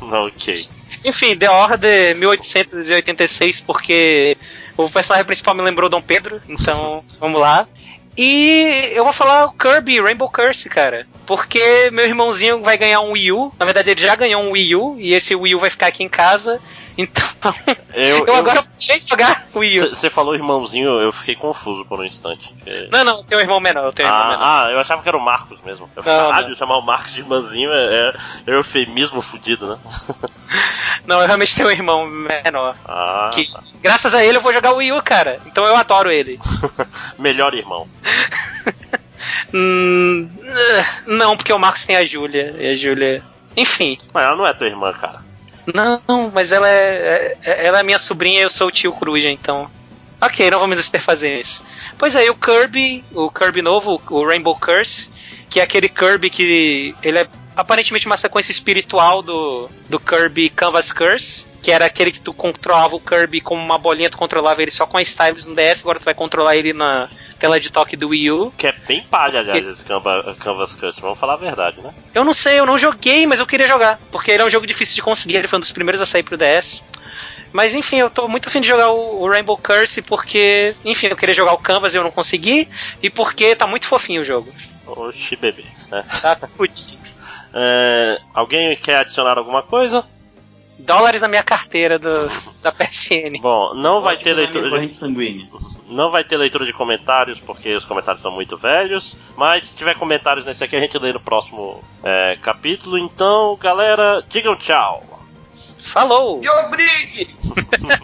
ok. Enfim, The Order 1886, porque o personagem principal me lembrou Dom Pedro, então vamos lá. E eu vou falar o Kirby Rainbow Curse, cara. Porque meu irmãozinho vai ganhar um Wii U. Na verdade, ele já ganhou um Wii U. E esse Wii U vai ficar aqui em casa. Então, Eu, eu, agora vou jogar Wii U. Você falou irmãozinho, eu fiquei confuso por um instante. É- Não, não, eu tenho um irmão menor. Eu tenho um irmão menor. Ah, ah, eu achava que era o Marcos mesmo. Eu Não, caralho, não. chamar o Marcos de irmãzinho é, é, é eufemismo fudido, né? Não, eu realmente tenho um irmão menor. Ah, Que, tá. graças a ele eu vou jogar Wii U, cara. Então eu adoro ele. melhor irmão. Hum, eh, não, porque o Marcos tem a Júlia. E a Júlia. Enfim. Mas ela não é tua irmã, cara. Não, mas ela é, é- ela é minha sobrinha e eu sou o tio Coruja, então. Ok, não vamos desperfazer isso. Pois aí, o Kirby, o Kirby novo, o Rainbow Curse, que é aquele Kirby que ele é aparentemente uma sequência espiritual do, do Kirby Canvas Curse, que era aquele que tu controlava o Kirby como uma bolinha, tu controlava ele só com a Stylus no DS, agora tu vai controlar ele na tela de toque do Wii U. Que é bem palha, aliás, esse Canva- Canvas Curse, vamos falar a verdade, né? Eu não sei, eu não joguei, mas eu queria jogar, porque ele é um jogo difícil de conseguir, ele foi um dos primeiros a sair pro DS. Mas enfim, eu tô muito afim de jogar o, Rainbow Curse porque, enfim, eu queria jogar o Canvas e eu não consegui, e porque tá muito fofinho o jogo. Oxi, bebê. Né? Tá. É, alguém quer adicionar alguma coisa? Dólares na minha carteira do, da PSN. Bom, não vai ter leitura de, sanguínea. não vai ter leitura de comentários porque os comentários estão muito velhos. Mas se tiver comentários nesse aqui a gente lê no próximo é, capítulo. Então, galera, digam tchau. Falou! Me obrigue!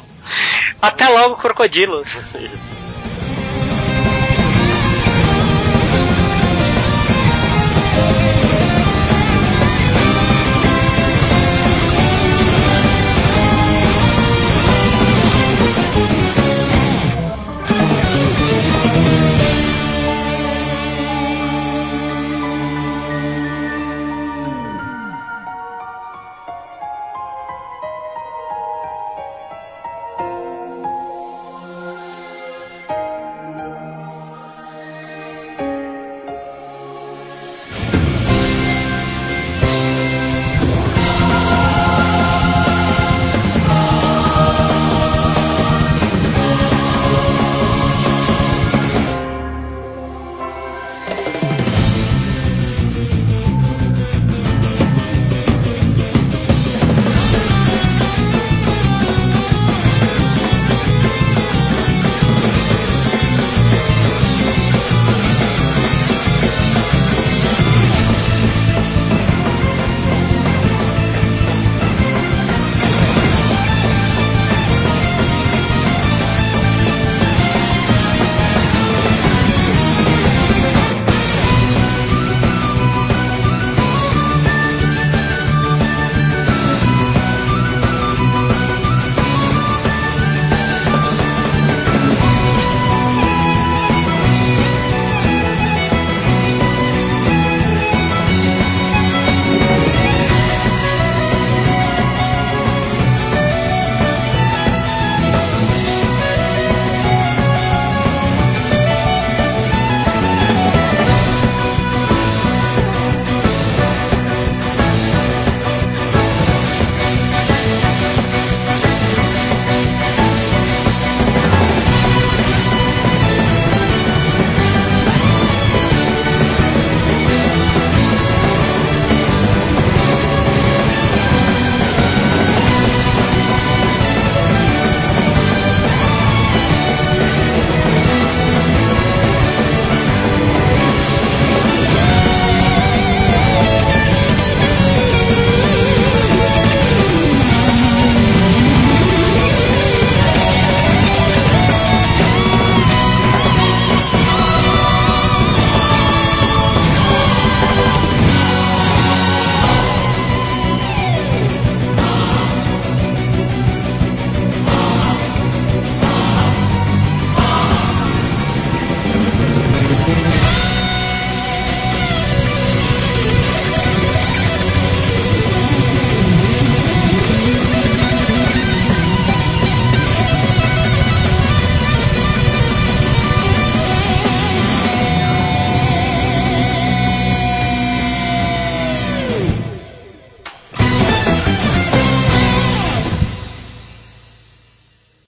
Até logo, crocodilo! Isso.